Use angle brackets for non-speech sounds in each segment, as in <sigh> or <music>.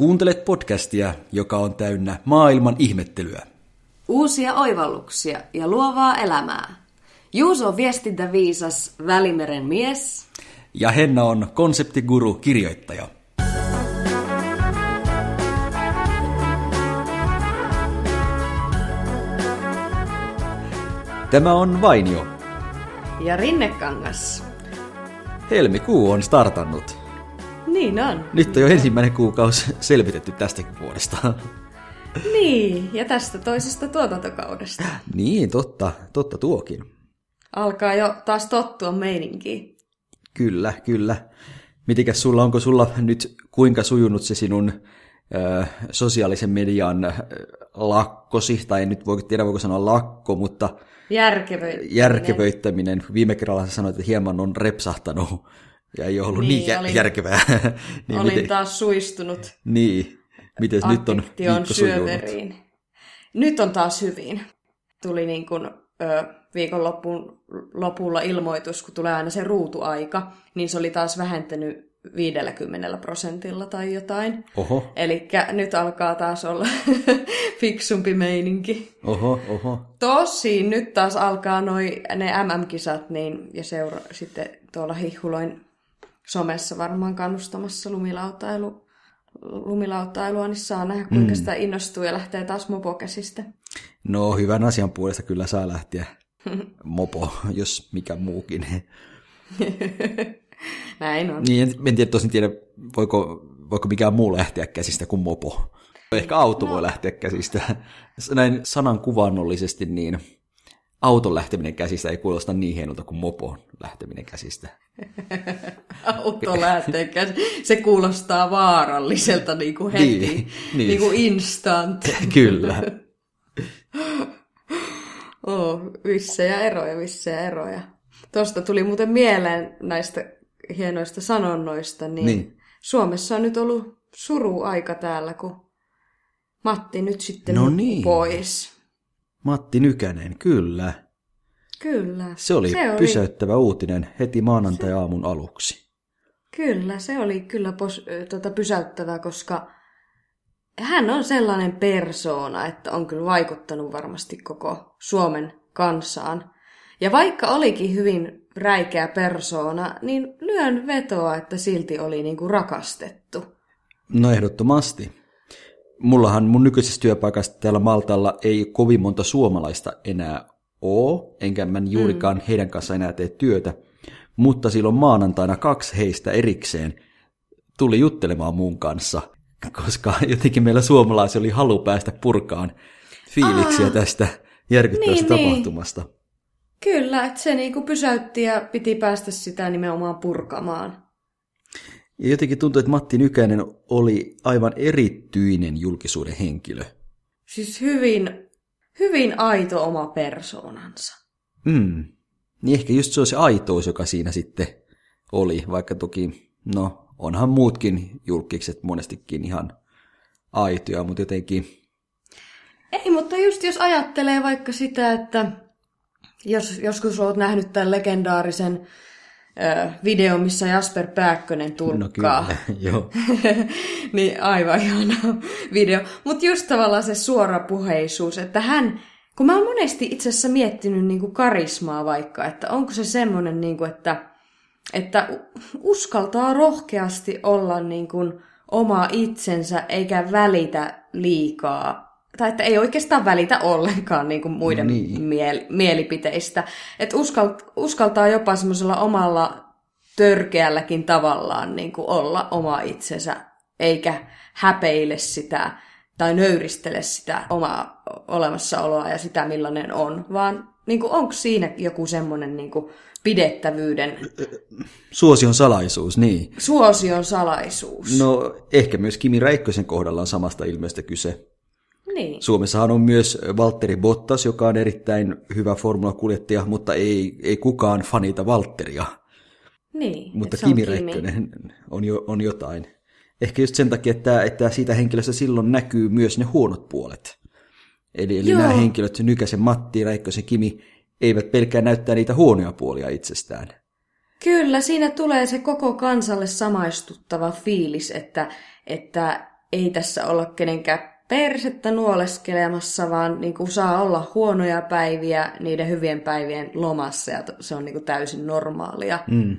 Kuuntelet podcastia, joka on täynnä maailman ihmettelyä. Uusia oivalluksia ja luovaa elämää. Juuso on viestintäviisas Välimeren mies. Ja Henna on konseptiguru kirjoittaja. Tämä on Vainio. Ja Rinnekangas. Helmikuu on startannut. Niin on. Nyt on jo ensimmäinen kuukausi selvitetty tästäkin vuodesta. Niin, ja tästä toisesta tuotantokaudesta. Niin, totta, totta tuokin. Alkaa jo taas tottua meininkiin. Kyllä, kyllä. Mitikäs sulla, onko sulla nyt kuinka sujunut se sinun ö, sosiaalisen median ö, lakkosi, tai en nyt voi tiedä voiko sanoa lakko, mutta Järkevöittäminen. järkevöittäminen. Viime kerralla sä sanoit, että hieman on repsahtanut ja ei ole ollut niin, Niin, jä- olin- järkevää. <laughs> niin, Olin miten, taas suistunut niin, miten nyt on sujunut? syöveriin. Nyt on taas hyvin. Tuli niin kuin, ö, viikonlopun lopulla ilmoitus, kun tulee aina se ruutuaika, niin se oli taas vähentynyt 50 prosentilla tai jotain. Oho, Eli nyt alkaa taas olla <laughs> fiksumpi meininki. oho, oho. Tosin nyt taas alkaa noi, ne MM-kisat, niin, ja seura, sitten tuolla hihuloin somessa varmaan kannustamassa lumilautailu, lumilautailua, niin saa nähdä, kuinka mm. sitä innostuu ja lähtee taas mopokäsistä. No hyvän asian puolesta kyllä saa lähteä <laughs> mopo, jos mikä muukin. <laughs> Näin on. Niin, en, tiedä, tosin tiedä, voiko, voiko mikään muu lähteä käsistä kuin mopo. Ehkä auto no. voi lähteä käsistä. Näin sanan kuvannollisesti, niin auton lähteminen käsistä ei kuulosta niin hienolta kuin mopon lähteminen käsistä. <laughs> Auto lähtee käs- Se kuulostaa vaaralliselta niin kuin heti. Niin, Niin, niin. kuin instant. <laughs> Kyllä. <laughs> Oh, vissejä eroja, vissejä eroja. Tuosta tuli muuten mieleen näistä hienoista sanonnoista, niin, Niin. Suomessa on nyt ollut suruaika täällä, kun Matti nyt sitten No niin. pois. Matti Nykänen, kyllä. Kyllä. Se oli, se oli pysäyttävä uutinen heti maanantai-aamun aluksi. Kyllä, se oli kyllä pos, tota, pysäyttävää, koska hän on sellainen persoona, että on kyllä vaikuttanut varmasti koko Suomen kansaan. Ja vaikka olikin hyvin räikeä persoona, niin lyön vetoa, että silti oli niinku rakastettu. No ehdottomasti. Mullahan mun nykyisessä työpaikassa täällä Maltalla ei kovin monta suomalaista enää oo, enkä mä juurikaan mm. heidän kanssa enää tee työtä, mutta silloin maanantaina kaksi heistä erikseen tuli juttelemaan mun kanssa, koska jotenkin meillä suomalaisilla oli halu päästä purkaan fiiliksiä Ah. tästä järkyttävästä Niin, niin. tapahtumasta. Kyllä, että se niinku pysäytti ja piti päästä sitä nimenomaan purkamaan. Ja jotenkin tuntui, että Matti Nykänen oli aivan erityinen julkisuuden henkilö. Siis hyvin, hyvin aito oma persoonansa. Mm. Niin ehkä just se on se aitous, joka siinä sitten oli, vaikka toki, no onhan muutkin julkikset monestikin ihan aitoja, mutta jotenkin, Ei, mutta just jos ajattelee vaikka sitä, että jos joskus olet nähnyt tämän legendaarisen ö, videon, missä Jasper Pääkkönen no tulkkaa. kyllä, <laughs> joo. <laughs> niin aivan ihana video. Mutta just tavallaan se suorapuheisuus, että hän, kun mä oon monesti itse asiassa miettinyt niinku karismaa vaikka, että onko se semmoinen, niinku, että, että uskaltaa rohkeasti olla niinku oma itsensä eikä välitä liikaa. Tai että ei oikeastaan välitä ollenkaan niinku muiden No niin. niin. miel- mielipiteistä. Että uskal- uskaltaa jopa semmoisella omalla törkeälläkin tavallaan niin kuin olla oma itsensä, eikä häpeile sitä tai nöyristele sitä omaa olemassaoloa ja sitä, millainen on, vaan niin kuin, onko siinä joku semmoinen niin kuin pidettävyyden Suosion salaisuus, niin. suosion salaisuus. No ehkä myös Kimi Räikkösen kohdalla on samasta ilmiöstä kyse. Niin. Suomessahan on myös Valtteri Bottas, joka on erittäin hyvä formulakuljettaja, mutta ei, ei kukaan fanita Valtteria. niin. Mutta Kimi Räikkönen on, jo, on jotain. Ehkä just sen takia, että, että siitä henkilöstä silloin näkyy myös ne huonot puolet. Eli, eli Joo. nämä henkilöt, Nykäsen Matti, Räikkösen Kimi, eivät pelkää näyttää niitä huonoja puolia itsestään. Kyllä, siinä tulee se koko kansalle samaistuttava fiilis, että, että ei tässä olla kenenkään persettä nuoleskelemassa, vaan niin kuin saa olla huonoja päiviä niiden hyvien päivien lomassa ja se on niin kuin täysin normaalia. Mm.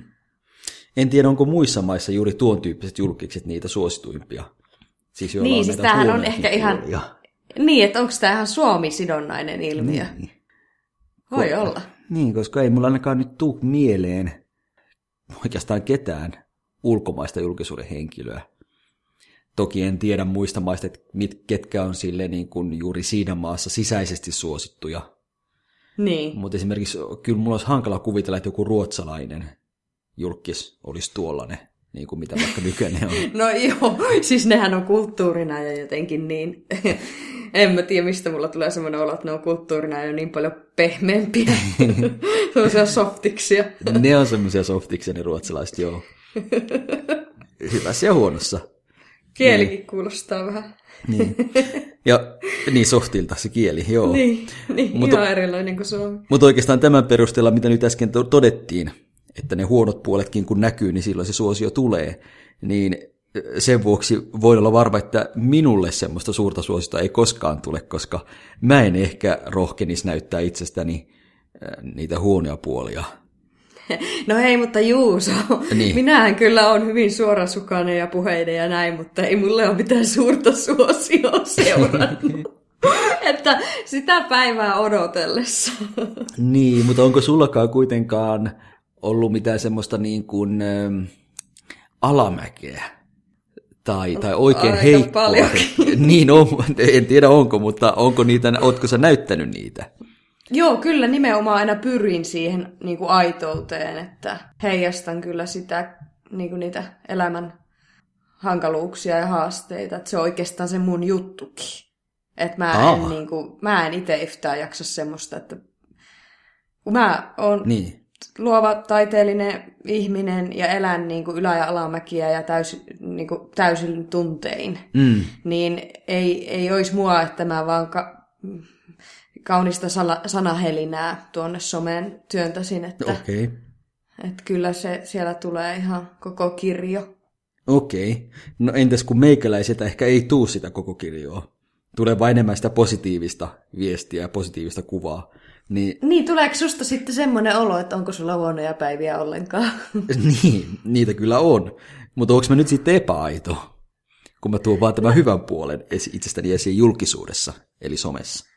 En tiedä, onko muissa maissa juuri tuon tyyppiset julkikset niitä suosituimpia. Siis niin, siis tämähän on ehkä ihan... Puolia. Niin, että onko tämä ihan Suomi-sidonnainen ilmiö? Niin. Voi Ko- olla. Niin, koska ei mulla ainakaan nyt tuu mieleen oikeastaan ketään ulkomaista julkisuuden henkilöä. Toki en tiedä muista maista, että mit, ketkä on sille niin kuin juuri siinä maassa sisäisesti suosittuja. Niin. Mutta esimerkiksi kyllä mulla olisi hankala kuvitella, että joku ruotsalainen julkis olisi tuollainen, niin kuin mitä vaikka nykyinen on. <laughs> no joo, siis nehän on kulttuurina ja jotenkin niin, <laughs> en mä tiedä mistä mulla tulee semmoinen olo, että ne on kulttuurina jo niin paljon pehmeämpiä, <laughs> semmoisia softiksia. ne on semmoisia softiksia ne ruotsalaiset, joo. Hyvässä ja huonossa. Kielikin niin. kuulostaa vähän. Niin. Ja niin softilta se kieli, joo. Niin, niin mutta, ihan erilainen kuin suomi. Mutta oikeastaan tämän perusteella, mitä nyt äsken todettiin, että ne huonot puoletkin kun näkyy, niin silloin se suosio tulee, niin sen vuoksi voin olla varma, että minulle semmoista suurta suosista ei koskaan tule, koska mä en ehkä rohkenisi näyttää itsestäni niitä huonoja puolia. <laughs> No hei, mutta Juuso, niin. minähän kyllä on hyvin suorasukainen ja puheiden ja näin, mutta ei mulle ole mitään suurta suosioa <laughs> seurannut. että sitä päivää odotellessa. niin, mutta onko sullakaan kuitenkaan ollut mitään semmoista niin kuin, ä, alamäkeä? Tai, tai oikein Aika heikkoa. niin on, en tiedä onko, mutta onko niitä, ootko sä näyttänyt niitä? Joo, kyllä nimenomaan aina pyrin siihen niin kuin aitouteen, että heijastan kyllä sitä, niin kuin niitä elämän hankaluuksia ja haasteita. Että se on oikeastaan se mun juttukin. Että mä en, niin kuin, mä en itse yhtään jaksa semmoista, että kun mä oon niin. luova taiteellinen ihminen ja elän niin kuin ylä- ja alamäkiä ja täysin, niin kuin täysin tuntein, mm. niin ei, ei olisi mua, että mä vaan ka- kaunista sana, sanahelinää tuonne someen työntäsin, että, okay. että kyllä se siellä tulee ihan koko kirjo. Okei. Okay. No entäs kun meikäläisiltä ehkä ei tuu sitä koko kirjoa? Tulee vain enemmän sitä positiivista viestiä ja positiivista kuvaa. Niin, niin tuleeko susta sitten semmoinen olo, että onko sulla huonoja päiviä ollenkaan? <laughs> niin, niitä kyllä on. Mutta onko mä nyt sitten epäaito, kun mä tuon vaan tämän hyvän puolen itsestäni esiin julkisuudessa, eli somessa?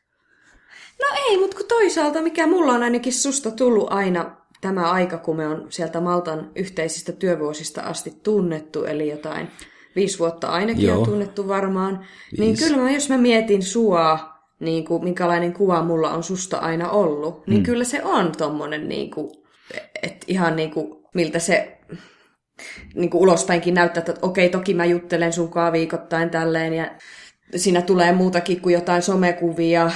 No ei, mutta kun toisaalta, mikä mulla on ainakin susta tullut aina tämä aika, kun me on sieltä Maltan yhteisistä työvuosista asti tunnettu, eli jotain viisi vuotta ainakin Joo. on tunnettu varmaan, niin Viis. niin kyllä mä, jos mä mietin sua, niin kuin, minkälainen kuva mulla on susta aina ollut, niin mm. kyllä se on tommonen, niin kuin, että ihan niin kuin, miltä se niin kuin ulospäinkin näyttää, että okei, toki mä juttelen sunkaan viikoittain tälleen, ja siinä tulee muutakin kuin jotain somekuvia,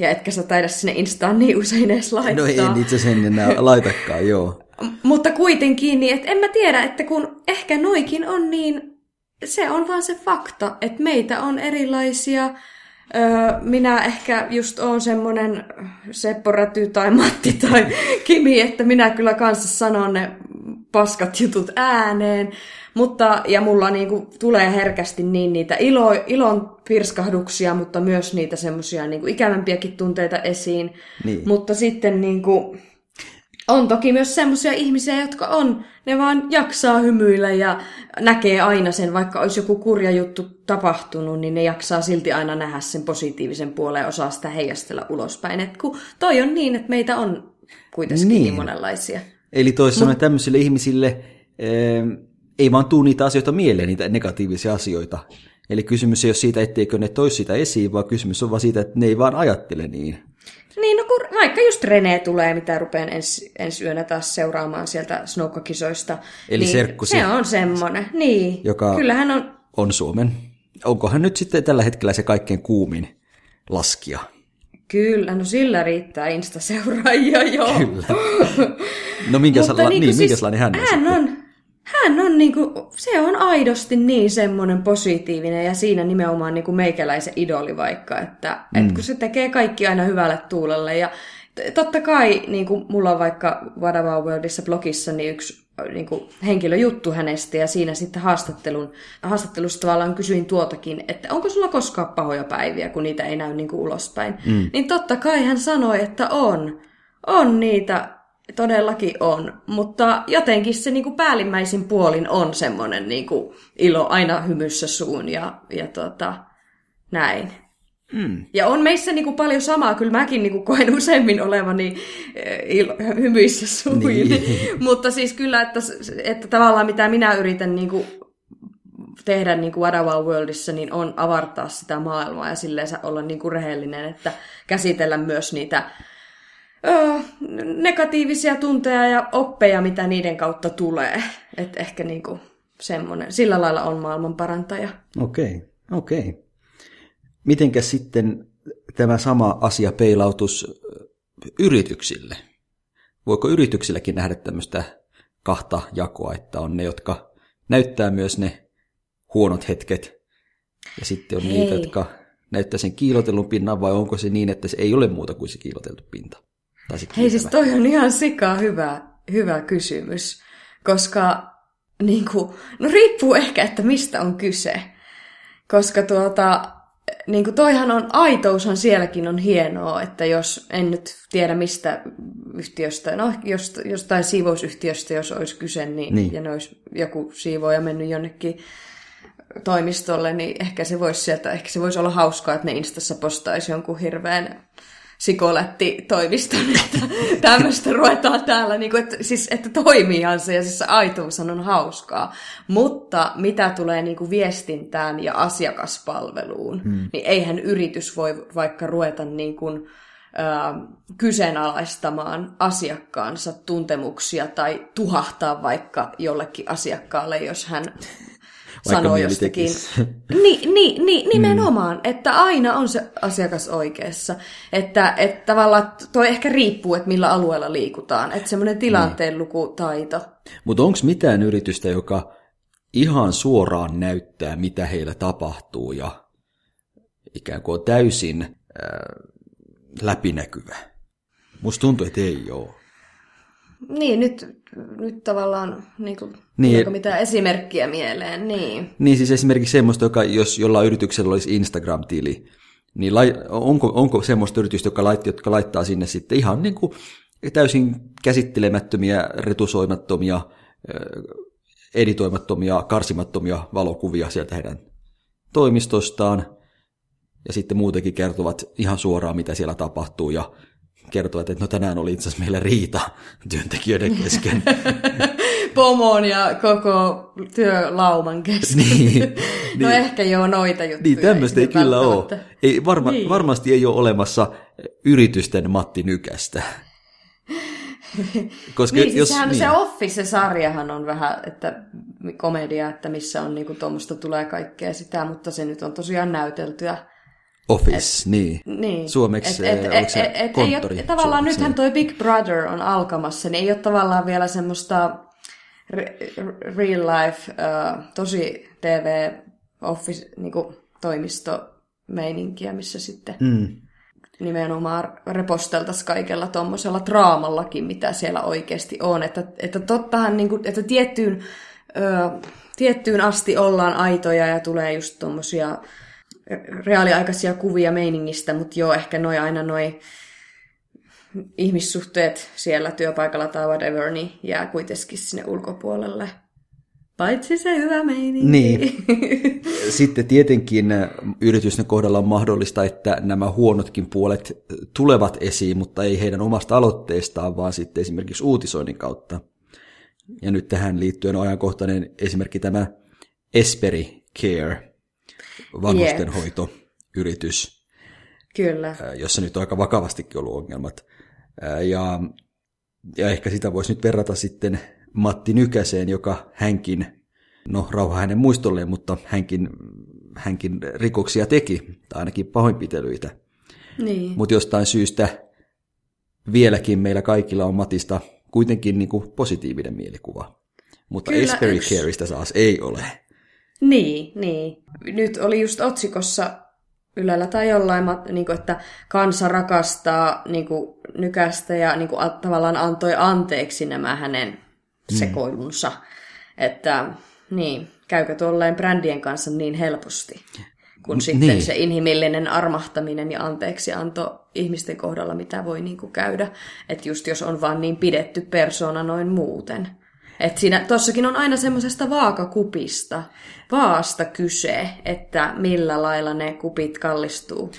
ja etkä sä taida sinne Instaan niin usein edes laittaa. No ei itse sen enää laitakaan, joo. Mutta kuitenkin, niin että en mä tiedä, että kun ehkä noikin on niin, se on vaan se fakta, että meitä on erilaisia. Öö, minä ehkä just oon semmonen Seppo Räty tai Matti tai Kimi, että minä kyllä kanssa sanon ne paskat jutut ääneen. Mutta, ja mulla niinku tulee herkästi niin niitä ilo, ilon pirskahduksia, mutta myös niitä semmoisia niinku ikävämpiäkin tunteita esiin. Niin. Mutta sitten niinku, on toki myös semmoisia ihmisiä, jotka on, ne vaan jaksaa hymyillä ja näkee aina sen, vaikka olisi joku kurja juttu tapahtunut, niin ne jaksaa silti aina nähdä sen positiivisen puolen ja osaa sitä heijastella ulospäin. Et kun toi on niin, että meitä on kuitenkin niin, niin monenlaisia. Eli toisaalta Mut... tämmöisille ihmisille... Ee ei vaan tuu niitä asioita mieleen, niitä negatiivisia asioita. Eli kysymys ei ole siitä, etteikö ne toisi sitä esiin, vaan kysymys on vaan siitä, että ne ei vaan ajattele niin. Niin, no kun vaikka just René tulee, mitä rupean ensi, ensi yönä taas seuraamaan sieltä snowkakisoista. Eli niin serkkusi. Se on semmoinen, niin. Joka Kyllähän on... on Suomen. Onkohan nyt sitten tällä hetkellä se kaikkein kuumin laskija? Kyllä, no sillä riittää Insta-seuraajia, <laughs> joo. Kyllä. No minkälainen, niin, niin, siis, hän on Hän on, hän on niinku, se on aidosti niin semmoinen positiivinen ja siinä nimenomaan niinku meikäläisen idoli vaikka, että mm. et kun se tekee kaikki aina hyvälle tuulelle ja totta kai niin kuin mulla on vaikka About Worldissa blogissa niin yksi niin kuin, henkilöjuttu hänestä ja siinä sitten haastattelun, haastattelussa tavallaan kysyin tuotakin, että onko sulla koskaan pahoja päiviä, kun niitä ei näy niin kuin ulospäin. Mm. Niin totta kai hän sanoi, että on. On niitä, todellakin on. Mutta jotenkin se niin kuin päällimmäisin puolin on semmoinen niin kuin ilo aina hymyssä suun ja, ja tota, näin. Mm. Ja on meissä niinku paljon samaa, kyllä mäkin niinku koen useimmin olevani eh, ilo, hymyissä suin. Niin. <laughs> Mutta siis kyllä, että, että tavallaan mitä minä yritän niinku tehdä niin kuin Wadawa Worldissa, niin on avartaa sitä maailmaa ja silleen olla niin kuin rehellinen, että käsitellä myös niitä ö, negatiivisia tunteja ja oppeja, mitä niiden kautta tulee. Että ehkä niin kuin semmoinen, sillä lailla on maailman parantaja. Okei, okay, okei. Okay. Mitenkäs sitten tämä sama asia peilautus yrityksille? Voiko yrityksilläkin nähdä tämmöistä kahta jakoa, että on ne, jotka näyttää myös ne huonot hetket, ja sitten on Hei. niitä, jotka näyttää sen kiilotellun pinnan, vai onko se niin, että se ei ole muuta kuin se kiiloteltu pinta? Tai se Hei, siis toi on ihan sikaa hyvä, hyvä kysymys, koska niin kuin, no riippuu ehkä, että mistä on kyse. Koska tuota, niin kuin toihan on, aitoushan sielläkin on hienoa, että jos en nyt tiedä mistä yhtiöstä, no jos, jostain siivousyhtiöstä, jos olisi kyse, niin, niin. ja ne olisi joku siivooja mennyt jonnekin toimistolle, niin ehkä se voisi sieltä, ehkä se voisi olla hauskaa, että ne Instassa postaisi jonkun hirveän sikoletti toimiston, että tämmöistä ruvetaan täällä, niin kuin, että, siis, että toimiihan se ja siis se aitous on hauskaa. Mutta mitä tulee niin kuin viestintään ja asiakaspalveluun, hmm. niin eihän yritys voi vaikka ruveta niin kuin, kyseenalaistamaan asiakkaansa tuntemuksia tai tuhahtaa vaikka jollekin asiakkaalle, jos hän sanoo jostakin. Niin, niin, niin, nimenomaan, mm. että aina on se asiakas oikeassa. Että, että tavallaan toi ehkä riippuu, että millä alueella liikutaan. Että semmoinen tilanteen niin. lukutaito. Mutta onko mitään yritystä, joka ihan suoraan näyttää, mitä heillä tapahtuu ja ikään kuin on täysin äh, läpinäkyvä? Musta tuntuu, että ei ole. Niin, nyt, nyt tavallaan niin kuin, niin, mitään esimerkkiä mieleen. Niin. niin, siis esimerkiksi semmoista, joka, jos jollain yrityksellä olisi Instagram-tili, niin lai, onko, onko semmoista yritystä, joka, lait, jotka laittaa sinne sitten ihan niin kuin täysin käsittelemättömiä, retusoimattomia, editoimattomia, karsimattomia valokuvia sieltä heidän toimistostaan, ja sitten muutenkin kertovat ihan suoraan, mitä siellä tapahtuu, ja kertovat, että no tänään oli itse asiassa meillä riita työntekijöiden kesken. <laughs> Pomon ja koko työlauman kesken. niin, <laughs> no niin, ehkä joo noita juttuja. Niin, tämmöistä ei kyllä ole. Ei, varma, niin. Varmasti ei ole olemassa yritysten Matti Nykästä. <laughs> Koska niin, siis jos, sehän, niin. se Office-sarjahan on vähän että komedia, että missä on niinku tuommoista tulee kaikkea sitä, mutta se nyt on tosiaan näyteltyä Office, et, niin. niin. Suomeksi et, et, et, se et, konttori? Ei ole, tavallaan Suomeksi, nythän toi Big Brother on alkamassa, niin ei ole tavallaan vielä semmoista re, real life, uh, tosi TV office, niin kuin toimistomeininkiä, missä sitten mm. nimenomaan reposteltaisiin kaikella tuommoisella draamallakin, mitä siellä oikeasti on. Että, että tottahan, niin kuin, että tiettyyn, ö, tiettyyn asti ollaan aitoja ja tulee just tuommoisia reaaliaikaisia kuvia meiningistä, mutta joo, ehkä noi aina noi ihmissuhteet siellä työpaikalla tai whatever, niin jää kuitenkin sinne ulkopuolelle. Paitsi se hyvä meininki. Niin. Sitten tietenkin yritysten kohdalla on mahdollista, että nämä huonotkin puolet tulevat esiin, mutta ei heidän omasta aloitteestaan, vaan sitten esimerkiksi uutisoinnin kautta. Ja nyt tähän liittyen on ajankohtainen esimerkki tämä Esperi Care, vanhustenhoitoyritys, Kyllä. jossa nyt on aika vakavastikin ollut ongelmat. Ja, ja ehkä sitä voisi nyt verrata sitten Matti Nykäseen, joka hänkin, no rauha hänen muistolleen, mutta hänkin, hänkin rikoksia teki, tai ainakin pahoinpitelyitä. Niin. Mutta jostain syystä vieläkin meillä kaikilla on Matista kuitenkin niin kuin positiivinen mielikuva. Mutta Esperi Careista taas ei ole. Niin, niin. Nyt oli just otsikossa Ylellä tai jollain, niin kuin, että kansa rakastaa niin kuin, nykästä ja niin kuin, tavallaan antoi anteeksi nämä hänen sekoilunsa. Että niin, käykö tuolleen brändien kanssa niin helposti? Kun N- sitten niin. se inhimillinen armahtaminen ja anteeksianto ihmisten kohdalla, mitä voi niin kuin käydä. Että just jos on vaan niin pidetty persona noin muuten. Että siinä tossakin on aina semmoisesta vaakakupista, vaasta kyse, että millä lailla ne kupit kallistuu.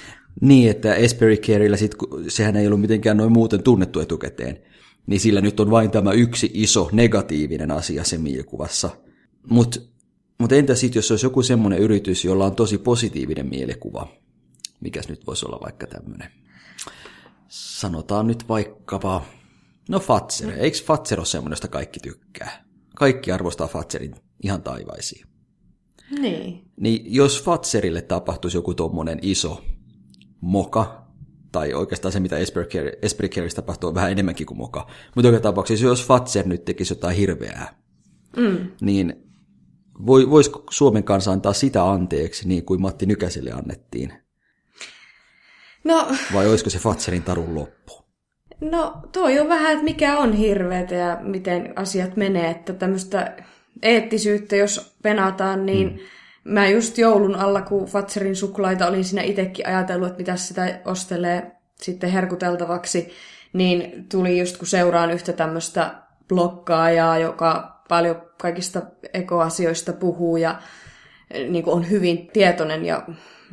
Niin, että Esperi Carella, sit, sehän ei ollut mitenkään noin muuten tunnettu etukäteen, niin sillä nyt on vain tämä yksi iso negatiivinen asia sen mielikuvassa. Mutta mut entä sitten, jos olisi joku semmoinen yritys, jolla on tosi positiivinen mielikuva? Mikäs nyt voisi olla vaikka tämmöinen? Sanotaan nyt vaikkapa, no Fatser. Eikö Fatser ole semmoinen, josta kaikki tykkää? Kaikki arvostaa Fatserin ihan taivaisiin. Niin. Niin jos Fatserille tapahtuisi joku tommonen iso moka, tai oikeastaan se, mitä Esprit tapahtuu, on vähän enemmänkin kuin moka. Mutta joka tapauksessa, jos Fatser nyt tekisi jotain hirveää, Mm. niin voi, voisiko Suomen kanssa antaa sitä anteeksi, niin kuin Matti Nykäselle annettiin? No, Vai olisiko se Fatserin tarun loppu? No toi on vähän, että mikä on hirveetä ja miten asiat menee, että tämmöistä eettisyyttä, jos penataan, niin mm. mä just joulun alla, kun Fatserin suklaita olin siinä itsekin ajatellut, että mitä sitä ostelee sitten herkuteltavaksi, niin tuli just kun seuraan yhtä tämmöistä blokkaajaa, joka paljon kaikista ekoasioista puhuu ja niin kuin on hyvin tietoinen ja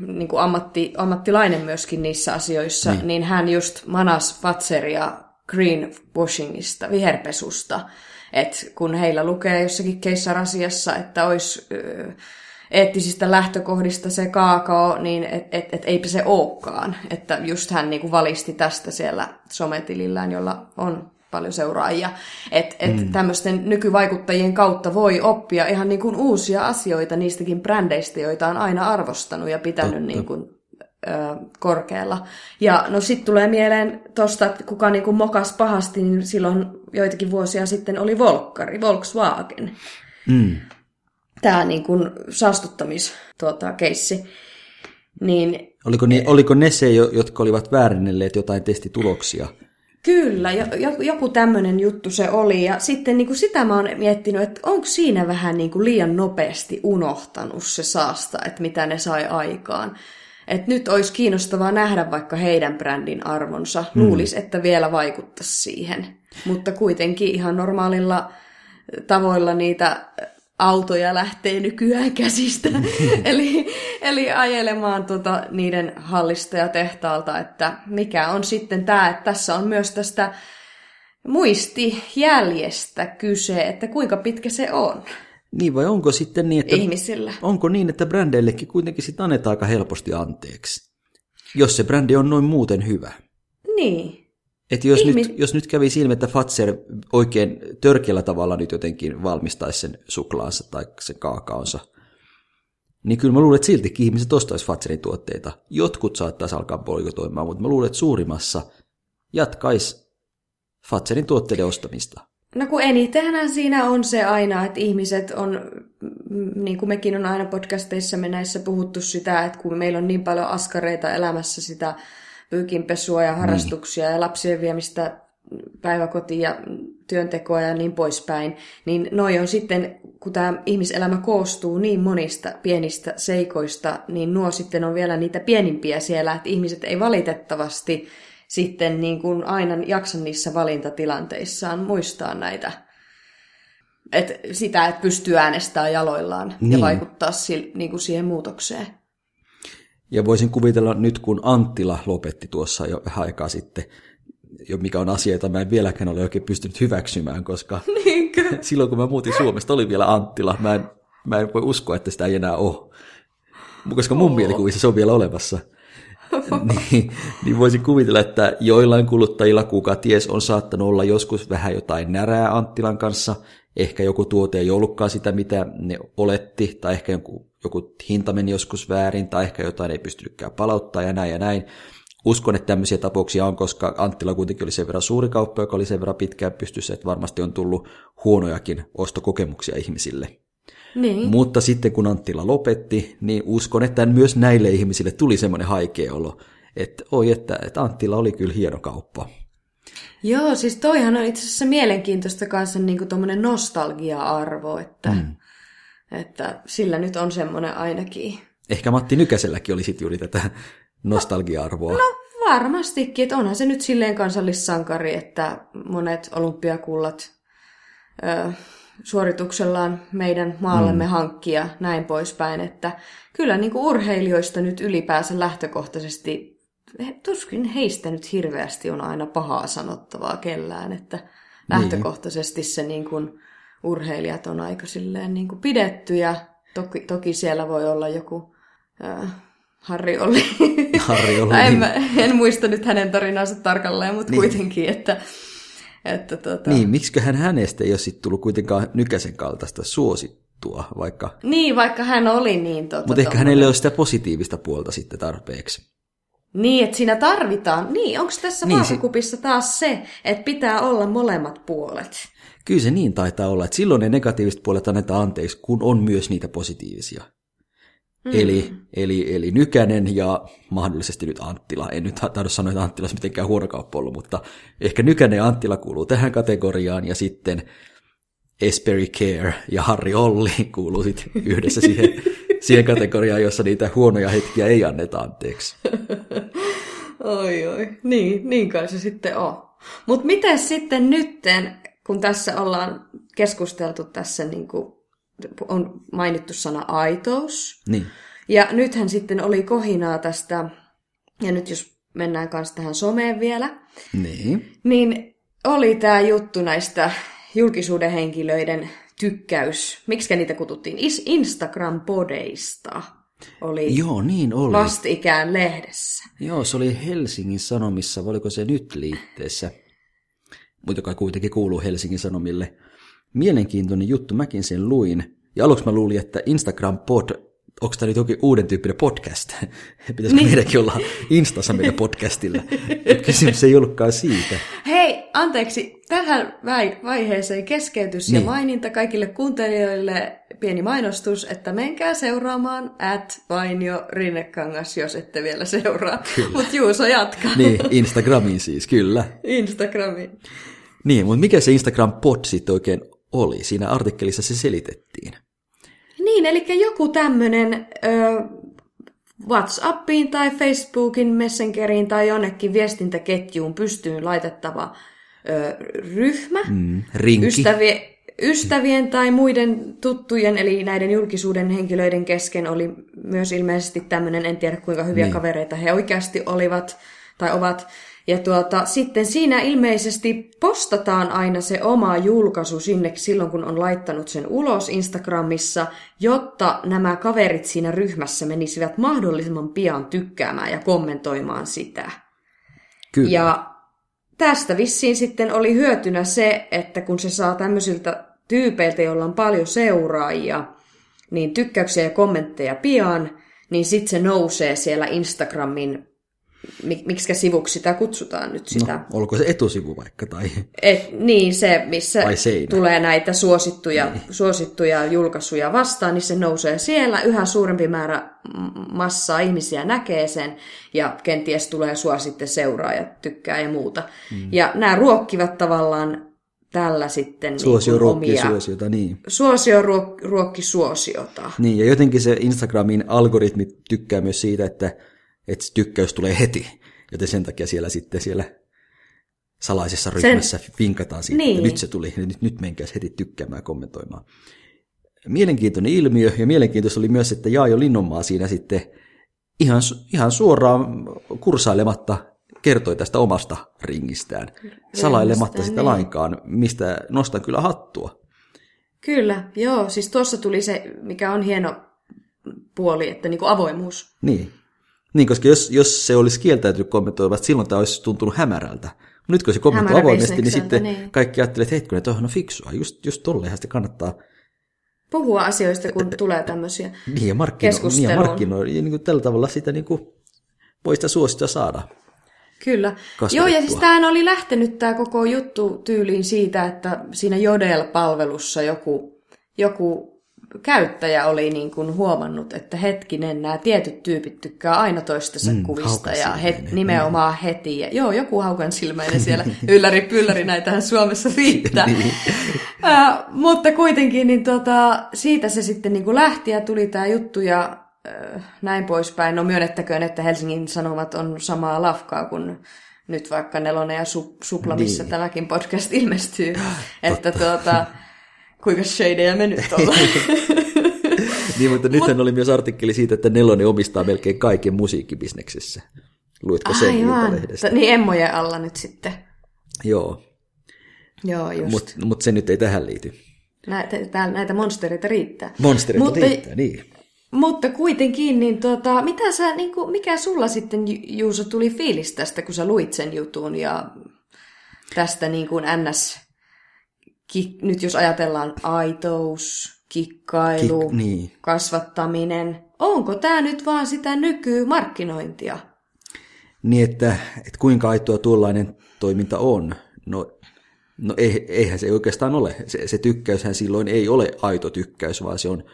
niin kuin ammatti, ammattilainen myöskin niissä asioissa, niin. niin hän just manas Fatseria greenwashingista, viherpesusta. että kun heillä lukee jossakin keissarasiassa, että olisi ö, eettisistä lähtökohdista se kaakao, niin et, et, et eipä se olekaan. Että just hän niin kuin valisti tästä siellä sometilillään, jolla on paljon seuraajia. Että et mm. tämmöisten nykyvaikuttajien kautta voi oppia ihan niin kuin uusia asioita niistäkin brändeistä, joita on aina arvostanut ja pitänyt niin kuin, ö, korkealla. Ja no sitten tulee mieleen tosta, että kuka niin kuin mokas pahasti, niin silloin joitakin vuosia sitten oli Volkkari, Volkswagen. Mm. Tämä niin kuin saastuttamis tuota, keissi. Niin Oliko, ne, oliko ne se, jo- jotka olivat väärinnelleet jotain testituloksia? Kyllä, jo- jo- joku tämmöinen juttu se oli. Ja sitten niin kuin sitä mä oon miettinyt, että onko siinä vähän niin kuin liian nopeasti unohtanut se saasta, että mitä ne sai aikaan. Et nyt olisi kiinnostavaa nähdä vaikka heidän brändin arvonsa. Luulisi, että vielä vaikuttaisi siihen. Mutta kuitenkin ihan normaalilla tavoilla niitä autoja lähtee nykyään käsistä. <laughs> eli, eli ajelemaan tuota niiden hallista ja tehtaalta, että mikä on sitten tämä, että tässä on myös tästä muistijäljestä kyse, että kuinka pitkä se on Niin vai onko sitten niin, että, ihmisillä. onko niin, että brändeillekin kuitenkin sitten annetaan aika helposti anteeksi? Jos se brändi on noin muuten hyvä. Niin. Et jos, nyt, jos nyt kävi ilmi, että Fatser oikein törkeällä tavalla nyt jotenkin valmistaisi sen suklaansa tai sen kaakaonsa, niin kyllä mä luulen, että siltikin ihmiset ostaisi Fatserin tuotteita. Jotkut saattaisi alkaa boikotoimaan, mutta mä luulen, että suurimmassa jatkaisi Fatserin tuotteiden ostamista. No kun enitenhän siinä on se aina, että ihmiset on, mm, niin kuin mekin on aina podcasteissa me näissä puhuttu sitä, että kun meillä on niin paljon askareita elämässä sitä pyykinpesua ja harrastuksia ja lapsien viemistä päiväkotiin ja työntekoa ja niin poispäin, niin noi on sitten, kun tämä ihmiselämä koostuu niin monista pienistä seikoista, niin nuo sitten on vielä niitä pienimpiä siellä, että ihmiset ei valitettavasti sitten niin kuin aina jaksa niissä valintatilanteissaan muistaa näitä. Et sitä, että pystyy äänestämään jaloillaan niin. ja Niin. vaikuttaa sil, niin kuin siihen muutokseen. Ja voisin kuvitella nyt, kun Anttila lopetti tuossa jo vähän aikaa sitten, jo mikä on asia, jota mä en vieläkään ole oikein pystynyt hyväksymään, koska Niinkö? <laughs> silloin kun mä muutin Suomesta, oli vielä Anttila. Mä en, mä en voi uskoa, että sitä ei enää ole. Koska mun mielikuvissa se on vielä olemassa. <laughs> niin, niin voisin kuvitella, että joillain kuluttajilla, kuka ties, on saattanut olla joskus vähän jotain närää Anttilan kanssa. Ehkä joku tuote ei ollutkaan sitä, mitä ne oletti, tai ehkä joku, joku hinta meni joskus väärin, tai ehkä jotain ei pystynytkään palauttaa ja näin ja näin. Uskon, että tämmöisiä tapauksia on, koska Anttila kuitenkin oli sen verran suuri kauppa, joka oli sen verran pitkään pystyssä, että varmasti on tullut huonojakin ostokokemuksia ihmisille. Niin. Mutta sitten kun Anttila lopetti, niin uskon, että myös näille ihmisille tuli semmoinen haikea olo, että oi, että, että Anttila oli kyllä hieno kauppa. Joo, siis toihan on itse asiassa mielenkiintoista kanssa niin kuin nostalgia-arvo, että, mm. Että sillä nyt on semmoinen ainakin. Ehkä Matti Nykäselläkin oli sitten juuri tätä nostalgia-arvoa. No varmastikin, että onhan se nyt silleen kansallissankari, että monet olympiakullat ö, suorituksellaan meidän maallemme mm. hankkia näin poispäin, että kyllä niin kuin urheilijoista nyt ylipäänsä lähtökohtaisesti, tuskin heistä nyt hirveästi on aina pahaa sanottavaa kellään, että niin. lähtökohtaisesti se niin kuin urheilijat on aika silleen niin kuin pidetty ja toki, toki siellä voi olla joku äh, Harri Olli. <laughs> Harri Olli. en, mä, en muista nyt hänen tarinansa tarkalleen, mutta niin. kuitenkin, että että tota... Niin, miksiköhän hänestä ei ole sitten tullut kuitenkaan Nykäsen kaltaista suosittua, vaikka... Niin, vaikka hän oli niin tota... Mutta ehkä hänelle on sitä positiivista puolta sitten tarpeeksi. Niin, että siinä tarvitaan. Niin, onko tässä niin, vaakakupissa si- taas se, että pitää olla molemmat puolet? Kyllä se niin taitaa olla, että silloin ne negatiiviset puolet annetaan anteeksi, kun on myös niitä positiivisia. Mm. Eli, eli, eli Nykänen ja mahdollisesti nyt Anttila. En nyt tahdo sanoa, että Anttila olisi mitenkään huono kauppa ollut, mutta ehkä Nykänen ja Anttila kuuluu tähän kategoriaan ja sitten Esperi Care ja Harri Olli kuuluu sitten yhdessä siihen, <laughs> siihen kategoriaan, jossa niitä huonoja hetkiä ei anneta anteeksi. <laughs> oi oi, niin, niin kai se sitten on. Mutta miten sitten nytten, kun tässä ollaan keskusteltu tässä niin kuin on mainittu sana aitous. Niin. Ja nythän sitten oli kohinaa tästä, ja nyt jos mennään kanssa tähän someen vielä, niin, niin oli tämä juttu näistä julkisuuden henkilöiden tykkäys, miksi niitä kututtiin, Instagram-podeista oli Joo, niin oli. vastikään lehdessä. Joo, se oli Helsingin Sanomissa, oliko se nyt liitteessä, mutta joka kuitenkin kuuluu Helsingin Sanomille mielenkiintoinen juttu, mäkin sen luin. Ja aluksi mä luulin, että Instagram pod, onko tämä nyt jokin uuden tyyppinen podcast? <laughs> Pitäisikö niin. meidänkin olla Instassa meidän podcastilla? <laughs> Kysymys ei ollutkaan siitä. Hei, anteeksi, tähän vaiheeseen keskeytys niin. ja maininta kaikille kuuntelijoille pieni mainostus, että menkää seuraamaan at Vainio Rinnekangas, jos ette vielä seuraa. Mutta Juuso jatkaa. Niin, Instagramiin siis, kyllä. Instagramiin. Niin, mutta mikä se Instagram pod sitten oikein oli. Siinä artikkelissa se selitettiin. Niin, eli joku tämmöinen WhatsAppiin tai Facebookin Messengeriin tai jonnekin viestintäketjuun pystyyn laitettava ö, ryhmä. Mm, rinki. Ystävien, ystävien tai muiden tuttujen, eli näiden julkisuuden henkilöiden kesken oli myös ilmeisesti tämmöinen, en tiedä kuinka hyviä niin. kavereita he oikeasti olivat tai ovat. Ja tuota, sitten siinä ilmeisesti postataan aina se oma julkaisu sinne silloin, kun on laittanut sen ulos Instagramissa, jotta nämä kaverit siinä ryhmässä menisivät mahdollisimman pian tykkäämään ja kommentoimaan sitä. Kyllä. Ja tästä vissiin sitten oli hyötynä se, että kun se saa tämmöisiltä tyypeiltä, joilla on paljon seuraajia, niin tykkäyksiä ja kommentteja pian, niin sitten se nousee siellä Instagramin miksi sivuksi sitä kutsutaan nyt sitä. No, olko se etusivu vaikka? Tai... Et, niin, se, missä tulee näitä suosittuja, niin. suosittuja julkaisuja vastaan, niin se nousee siellä. Yhä suurempi määrä massaa ihmisiä näkee sen, ja kenties tulee sua sitten seuraa ja tykkää ja muuta. Mm. Ja nämä ruokkivat tavallaan tällä sitten niin Suosio niin ruokki omia... suosiota, niin. Suosio ruok, ruokki suosiota. Niin, ja jotenkin se Instagramin algoritmi tykkää myös siitä, että että tykkäys tulee heti. Joten sen takia siellä sitten siellä salaisessa ryhmässä sen... vinkataan siitä, niin. että nyt se tuli, ja nyt, nyt menkääs heti tykkäämään kommentoimaan. Mielenkiintoinen ilmiö, ja mielenkiintoista oli myös, että Jaajo Linnonmaa siinä sitten ihan, ihan suoraan kursailematta kertoi tästä omasta ringistään, salailematta sitä niin. lainkaan, mistä nostan kyllä hattua. Kyllä, joo, siis tuossa tuli se, mikä on hieno puoli, että niin kuin avoimuus. Niin, niin, koska jos, jos se olisi kieltäytynyt kommentoimaan, silloin tämä olisi tuntunut hämärältä. Nyt kun se kommentoi avoimesti, niin sitten niin. kaikki ajattelevat, että hetkinen, tuohon on fiksua. Just, just tolleenhan sitä kannattaa puhua asioista, kun tulee tämmöisiä niin, ja markkino- niin, ja markkinoida. Ja niin kuin tällä tavalla sitä niin kuin, voi sitä suosita saada. Kyllä. Joo, ja siis tämähän oli lähtenyt tämä koko juttu tyyliin siitä, että siinä Jodel-palvelussa joku, joku käyttäjä oli niin kuin huomannut, että hetkinen, nämä tietyt tyypit tykkää aina toistensa mm, kuvista ja het, nimenomaan mm. heti. Ja, joo, joku haukan silmäinen siellä <laughs> ylläri pylläri, näitähän Suomessa riittää. <laughs> niin. äh, mutta kuitenkin niin tota, siitä se sitten niin kuin lähti ja tuli tämä juttu ja näin poispäin. No myönnettäköön, että Helsingin Sanomat on samaa lafkaa kuin nyt vaikka Nelonen ja su- Supla, missä niin. tämäkin podcast ilmestyy. että tuota, kuinka shadeja me nyt ollaan. <laughs> niin, mutta nythän Mut... oli myös artikkeli siitä, että Nelonen omistaa melkein kaiken musiikkibisneksessä. Luitko sen Aivan. Niin emmojen alla nyt sitten. Joo. Joo, just. Mutta mut se nyt ei tähän liity. Näitä, näitä monstereita riittää. Monstereita mutta, riittää, niin. Mutta kuitenkin, niin tota, mitä sä, niin kuin, mikä sulla sitten Juuso tuli fiilis tästä, kun sä luit sen jutun ja tästä niin kuin NS, ki, nyt jos ajatellaan aitous, kikkailu, Kik, niin. kasvattaminen, onko tämä nyt vaan sitä nykymarkkinointia? Niin, että, että kuinka aitoa tuollainen toiminta on? No, no eihän se oikeastaan ole. Se, se tykkäyshän silloin ei ole aito tykkäys, vaan se on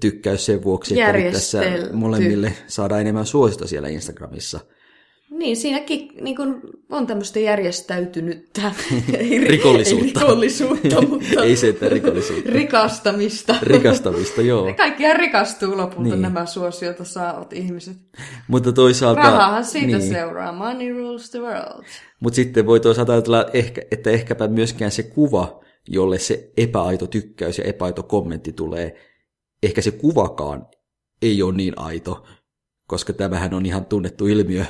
tykkäys sen vuoksi, että tässä molemmille saadaan enemmän suosita siellä Instagramissa. Niin, siinäkin niin kun on tämmöistä järjestäytynyttä <laughs> rikollisuutta. Rikollisuutta, <laughs> mutta ei se, että rikollisuutta. rikastamista. Rikastamista, joo. Kaikkihan rikastuu lopulta niin. nämä suosiota saavat ihmiset. Mutta toisaalta... Rahahan siitä niin. seuraa. Money rules the world. Mutta sitten voi toisaalta ajatella, ehkä, että ehkäpä myöskään se kuva, jolle se epäaito tykkäys ja epäaito kommentti tulee, ehkä se kuvakaan ei ole niin aito, koska tämähän on ihan tunnettu ilmiö,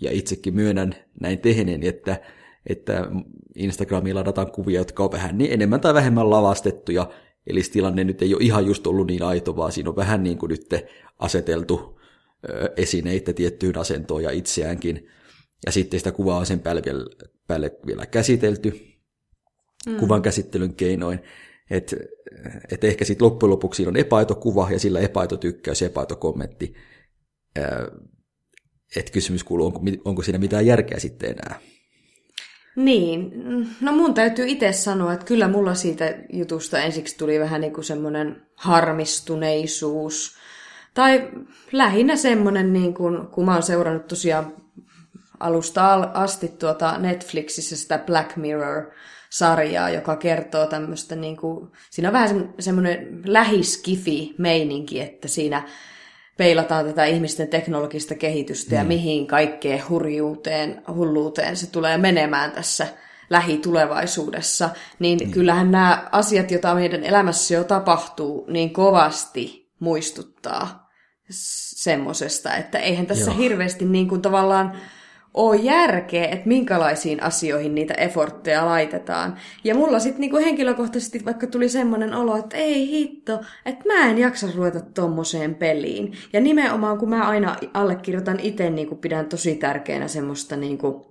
ja itsekin myönnän näin tehneeni, että, että Instagramiin ladataan kuvia, jotka on vähän niin enemmän tai vähemmän lavastettuja, eli tilanne nyt ei ole ihan just ollut niin aito, vaan siinä on vähän niin kuin nyt aseteltu esineitä tiettyyn asentoon ja itseäänkin, ja sitten sitä kuvaa on sen päälle vielä, päälle vielä käsitelty mm. kuvan käsittelyn keinoin, että et ehkä sitten loppujen lopuksi on epäaito kuva ja sillä epäaito tykkäys ja epäaito kommentti. Että kysymys kuuluu, onko, onko siinä mitään järkeä sitten enää? Niin, no mun täytyy itse sanoa, että kyllä mulla siitä jutusta ensiksi tuli vähän niin kuin semmoinen harmistuneisuus. Tai lähinnä semmoinen, niin kuin, kun mä oon seurannut tosiaan alusta asti tuota Netflixissä sitä Black Mirror sarjaa, joka kertoo tämmöistä, niin kuin, siinä on vähän semmoinen lähiskifi-meininki, että siinä peilataan tätä ihmisten teknologista kehitystä mm. ja mihin kaikkeen hurjuuteen, hulluuteen se tulee menemään tässä lähitulevaisuudessa, niin mm. kyllähän nämä asiat, joita meidän elämässä jo tapahtuu, niin kovasti muistuttaa semmosesta, että eihän tässä Joo. hirveästi niin kuin tavallaan ole järkeä, että minkälaisiin asioihin niitä effortteja laitetaan. Ja mulla sitten niinku henkilökohtaisesti vaikka tuli semmoinen olo, että ei hitto, että mä en jaksa ruveta tommoseen peliin. Ja nimenomaan kun mä aina allekirjoitan itse, niinku pidän tosi tärkeänä semmoista niinku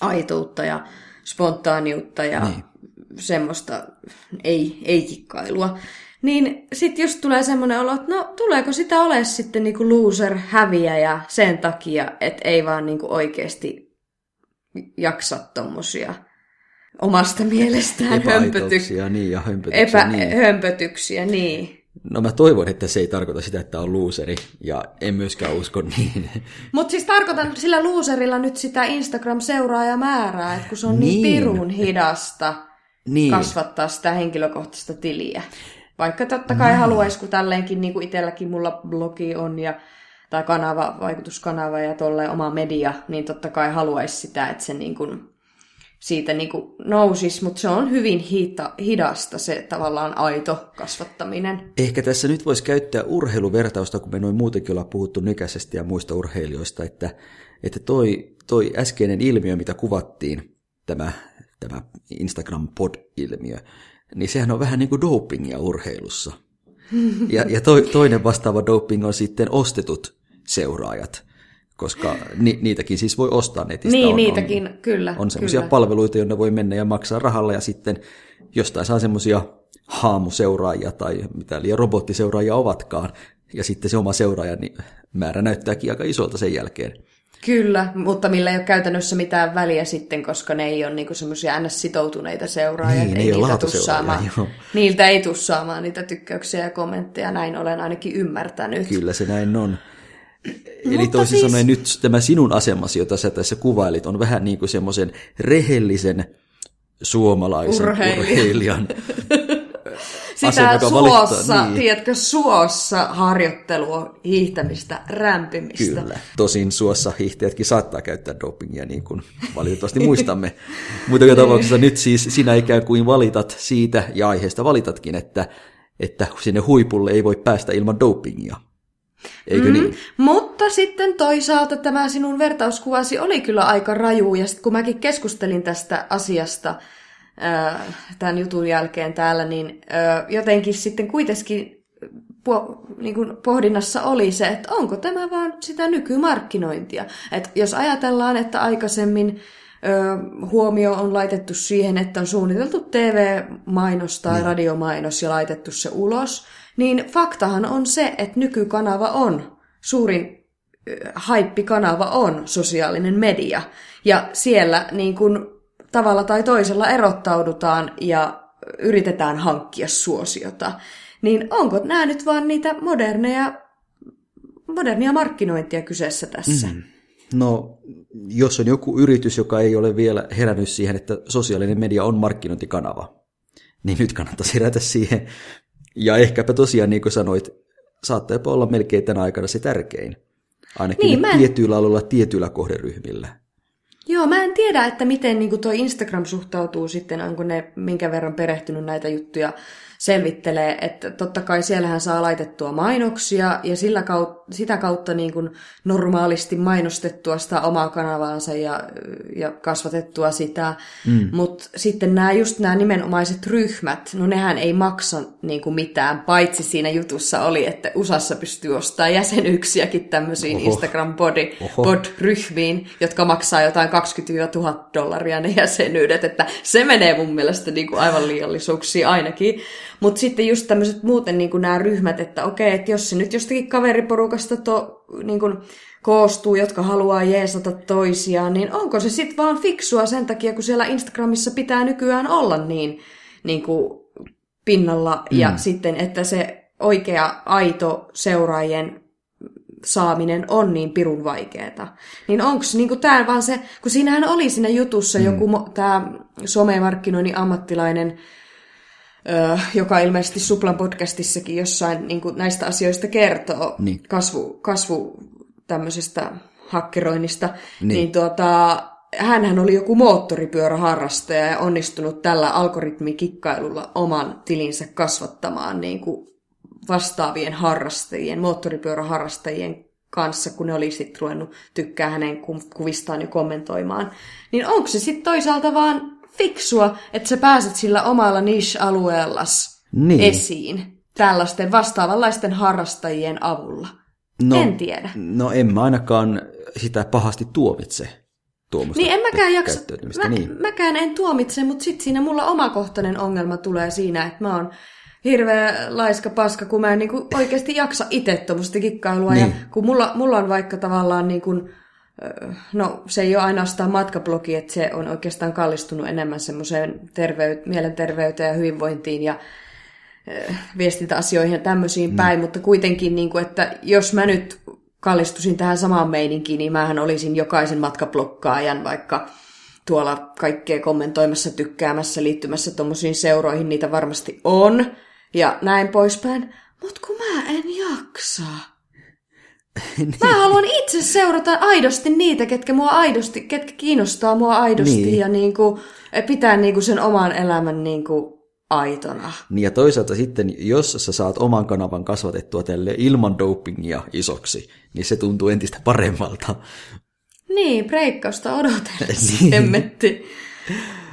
aitoutta ja spontaaniutta ja niin. semmoista ei, ei-kikkailua. Niin sitten just tulee semmoinen olo, että no tuleeko sitä ole sitten niinku loser häviäjä sen takia, että ei vaan niinku oikeasti jaksa tommosia omasta mielestään hömpötyksiä. Niin, ja hömpötyksiä, epä, niin. hömpötyksiä, niin. No mä toivon, että se ei tarkoita sitä, että on luuseri, ja en myöskään usko niin. Mutta siis tarkoitan sillä luuserilla nyt sitä Instagram-seuraajamäärää, että kun se on niin, niin pirun hidasta niin. kasvattaa sitä henkilökohtaista tiliä. Vaikka totta kai mm. haluaisi, kun tälleenkin niin kuin itselläkin mulla blogi on ja tai kanava, vaikutuskanava ja tolleen oma media, niin totta kai haluaisi sitä, että se niin kuin siitä niin kuin nousisi, mutta se on hyvin hita, hidasta se tavallaan aito kasvattaminen. Ehkä tässä nyt voisi käyttää urheiluvertausta, kun me noin muutenkin ollaan puhuttu nykäisesti ja muista urheilijoista, että, että toi, toi äskeinen ilmiö, mitä kuvattiin, tämä, tämä Instagram-pod-ilmiö, niin sehän on vähän niin kuin dopingia urheilussa. Ja, ja to, toinen vastaava doping on sitten ostetut seuraajat, koska ni, niitäkin siis voi ostaa netistä. Niin, on, niitäkin, on, kyllä. On semmoisia palveluita, joille voi mennä ja maksaa rahalla ja sitten jostain saa semmoisia haamuseuraajia tai mitä liian robottiseuraajia ovatkaan, ja sitten se oma seuraajan niin määrä näyttääkin aika isolta sen jälkeen. Kyllä, mutta millä ei ole käytännössä mitään väliä sitten, koska ne ei ole niinku semmoisia ns-sitoutuneita seuraajia. Niin, ei ei ole niiltä tuu saamaan, niiltä ei tule saamaan niitä tykkäyksiä ja kommentteja, näin olen ainakin ymmärtänyt. Kyllä se näin on. Eli Mutta toisin siis- sanoen nyt tämä sinun asemasi, jota sä tässä kuvailit, on vähän niin kuin semmoisen rehellisen suomalaisen Urheilijan. urheilijan <laughs> Sitä joka suossa, niin. tiedätkö, suossa harjoittelua, hiihtämistä, rämpimistä. Kyllä. Tosin suossa hiihtäjätkin saattaa käyttää dopingia, niin kuin valitettavasti muistamme. <laughs> Mutta joka tapauksessa nyt siis sinä ikään kuin valitat siitä, ja aiheesta valitatkin, että, että sinne huipulle ei voi päästä ilman dopingia. Eikö mm. niin? Mutta sitten toisaalta tämä sinun vertauskuvasi oli kyllä aika raju, ja sitten kun mäkin keskustelin tästä asiasta tämän jutun jälkeen täällä, niin jotenkin sitten kuitenkin po, niin kuin pohdinnassa oli se, että onko tämä vaan sitä nykymarkkinointia. Että jos ajatellaan, että aikaisemmin huomio on laitettu siihen, että on suunniteltu TV-mainos tai niin. radiomainos ja laitettu se ulos, niin faktahan on se, että nykykanava on suurin haippikanava on sosiaalinen media. Ja siellä niin kuin tavalla tai toisella erottaudutaan ja yritetään hankkia suosiota. Niin onko nämä nyt vaan niitä moderneja, modernia markkinointia kyseessä tässä? Mm. No, jos on joku yritys, joka ei ole vielä herännyt siihen, että sosiaalinen media on markkinointikanava, niin nyt kannattaisi herätä siihen. Ja ehkäpä tosiaan, niin kuin sanoit, saattaa jopa olla melkein tänä aikana se tärkein. Ainakin Niin, niin, mä- tietyillä alueilla, tietyillä kohderyhmillä. Joo, mä en tiedä, että miten niin toi Instagram suhtautuu sitten, onko ne minkä verran perehtynyt näitä juttuja selvittelee, että totta kai siellähän saa laitettua mainoksia ja sillä kautta, sitä kautta niin kuin normaalisti mainostettua sitä omaa kanavaansa ja, ja kasvatettua sitä, mm. mutta sitten nämä just nämä nimenomaiset ryhmät, no nehän ei maksa niin kuin mitään, paitsi siinä jutussa oli, että USAssa pystyy ostamaan jäsenyyksiäkin tämmöisiin. Instagram bod ryhmiin, jotka maksaa jotain 20 000 dollaria ne jäsenyydet, että se menee mun mielestä niin kuin aivan liiallisuuksiin ainakin. Mutta sitten just tämmöiset muuten niin kuin nämä ryhmät, että okei, että jos se nyt jostakin kaveriporukasta to, niin kuin koostuu, jotka haluaa jeesata toisiaan, niin onko se sitten vaan fiksua sen takia, kun siellä Instagramissa pitää nykyään olla niin, niin kuin pinnalla ja sitten, että se oikea, aito seuraajien saaminen on niin pirun vaikeeta. Niin onko niinku tää vaan se, kun siinähän oli siinä jutussa mm. joku mo- tämä somemarkkinoinnin ammattilainen, joka ilmeisesti Suplan podcastissakin jossain niinku näistä asioista kertoo, Niin. kasvu, kasvu tämmöisestä hakkeroinnista, niin, Niin. niin tuota, hänhän oli joku moottoripyöräharrastaja ja onnistunut tällä algoritmikikkailulla oman tilinsä kasvattamaan niin kuin vastaavien harrastajien, moottoripyöräharrastajien kanssa, kun ne oli sitten ruvennut tykkää hänen ku- kuvistaan ja kommentoimaan. Niin onko se sitten toisaalta vaan fiksua, että sä pääset sillä omalla niche-alueellas Niin. esiin tällaisten vastaavanlaisten harrastajien avulla? No, En tiedä. No en mä ainakaan sitä pahasti tuomitse. Tuommoista Niin en mäkään jaksa, mä, niin. mäkään en tuomitse, mutta sitten siinä mulla omakohtainen ongelma tulee siinä, että mä oon hirveä laiska paska, kun mä en niinku oikeasti jaksa itse tuommoista kikkailua. Niin. Ja kun mulla, mulla on vaikka tavallaan niin kuin, no se ei ole ainoastaan matkablogi, että se on oikeastaan kallistunut enemmän semmoiseen terveyt, mielenterveyteen ja hyvinvointiin ja viestintäasioihin ja tämmöisiin mm. päin, mutta kuitenkin, niin kuin, että jos mä nyt kallistusin tähän samaan meininkiin, niin mähän olisin jokaisen matkablokkaajan vaikka tuolla kaikkea kommentoimassa, tykkäämässä, liittymässä tuommoisiin seuroihin, niitä varmasti on, ja näin poispäin. Mutta kun mä en jaksa. Mä haluan itse seurata aidosti niitä, ketkä, mua aidosti, ketkä kiinnostaa mua aidosti Niin. ja niinku, pitää niinku sen oman elämän niinku aitona. Niin ja toisaalta sitten, jos sä saat oman kanavan kasvatettua tälle ilman dopingia isoksi, niin se tuntuu entistä paremmalta. Niin, breikkausta odotellessa, <laughs> Niin. hemmetti.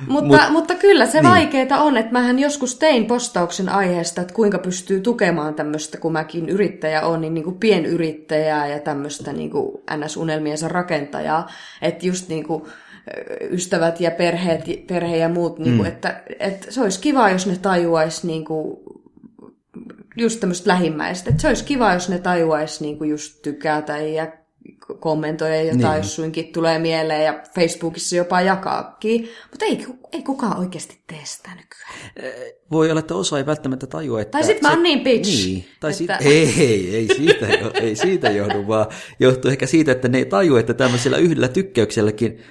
Mutta, Mut- Mut, mutta kyllä se niin. vaikeeta on, että mähän joskus tein postauksen aiheesta, että kuinka pystyy tukemaan tämmöistä, kun mäkin yrittäjä on, niin, niin kuin pienyrittäjää ja tämmöistä niin kuin NS-unelmiensa rakentajaa. Että just niin kuin ystävät ja perheet, perhe ja muut, niin kuin, että, että se olisi kiva, jos ne tajuaisi niin kuin, just tämmöistä lähimmäistä. Että se olisi kiva, jos ne tajuaisi niin kuin just tykätä ja kommentoida jotain, niin. jos suinkin tulee mieleen ja Facebookissa jopa jakaakin. Mutta ei, ei kukaan oikeasti tee sitä nykyään. Voi olla, että osa ei välttämättä tajua, että... Tai sitten mä oon niin bitch. Niin, tai että... sit, ei, ei, ei, siitä, ei siitä johdu, vaan johtuu ehkä siitä, että ne ei tajua, että tämmöisellä yhdellä tykkäykselläkin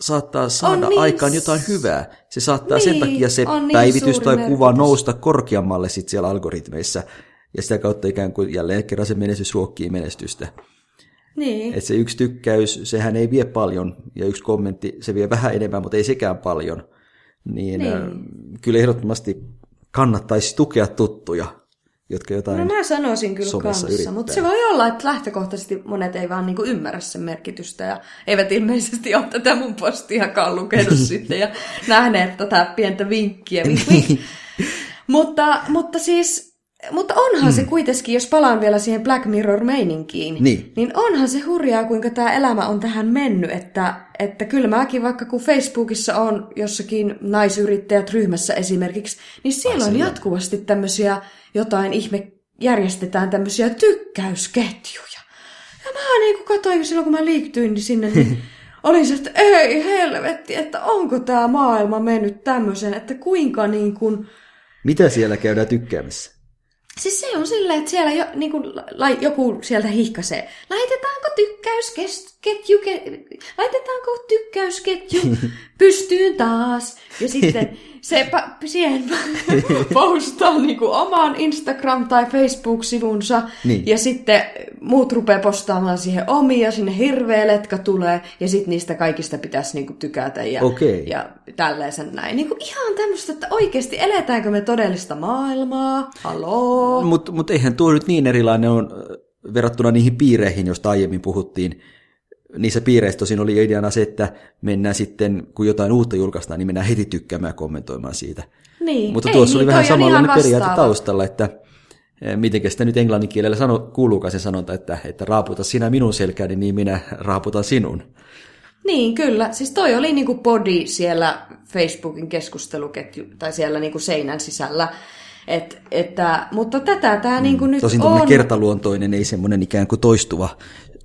saattaa saada niin, aikaan jotain hyvää. Se saattaa niin, sen takia se niin päivitys tai kuva merkitys. nousta korkeammalle sit siellä algoritmeissa, ja sitä kautta ikään kuin jälleen kerran se menestys ruokkii menestystä. Niin. Että se yksi tykkäys, sehän ei vie paljon, ja yksi kommentti, se vie vähän enemmän, mutta ei sekään paljon. Niin, niin. Äh, kyllä ehdottomasti kannattaisi tukea tuttuja, jotka jotain No mä sanoisin kyllä kanssa, yrittää. mutta se voi olla, että lähtökohtaisesti monet ei vaan niinku ymmärrä sen merkitystä ja eivät ilmeisesti ole tätä mun postiakaan lukenut <laughs> sitten ja nähneet tätä pientä vinkkiä. Vink, <laughs> vink. mutta, mutta siis mutta onhan mm. se kuitenkin, jos palaan vielä siihen Black Mirror-meininkiin, niin. niin onhan se hurjaa, kuinka tämä elämä on tähän mennyt, että, että kyllä mäkin vaikka kun Facebookissa on jossakin naisyrittäjät ryhmässä esimerkiksi, niin siellä Ai, on jatkuvasti tämmöisiä jotain ihme, järjestetään tämmöisiä tykkäysketjuja. Ja mä niin kuin katsoin silloin, kun mä liiktyin niin sinne, niin <laughs> olin se, että ei helvetti, että onko tämä maailma mennyt tämmöisen, että kuinka niin kuin... Mitä siellä käydään tykkäämässä? Siis se on silleen, että siellä jo, niin kuin, la, joku sieltä hihkasee. Laitetaanko tykkäysketju, ke, laitetaanko tykkäysketju <laughs> pystyyn taas? Ja sitten <laughs> se pa- siihen <laughs> postaa niin kuin omaan Instagram- tai Facebook-sivunsa. Niin. Ja sitten muut rupeaa postaamaan siihen omia, sinne hirveä letka tulee. Ja sitten niistä kaikista pitäisi niin kuin tykätä ja, okay. ja tälleen näin. Niin kuin ihan tämmöistä, että oikeasti eletäänkö me todellista maailmaa? Haloo? Mutta mut eihän tuo nyt niin erilainen on verrattuna niihin piireihin, joista aiemmin puhuttiin niissä piireissä tosin oli ideana se, että mennään sitten, kun jotain uutta julkaistaan, niin mennään heti tykkäämään ja kommentoimaan siitä. Niin. Mutta tuossa niin, oli vähän samanlainen periaate taustalla, että eh, miten sitä nyt englannin kielellä sano, kuuluukaan se sanonta, että, että raaputa sinä minun selkääni, niin minä raaputan sinun. Niin, kyllä. Siis toi oli niinku podi siellä Facebookin keskusteluketju, tai siellä niinku seinän sisällä. Et, että, mutta tätä tämä mm. niinku nyt Tosin on... kertaluontoinen, ei semmoinen ikään kuin toistuva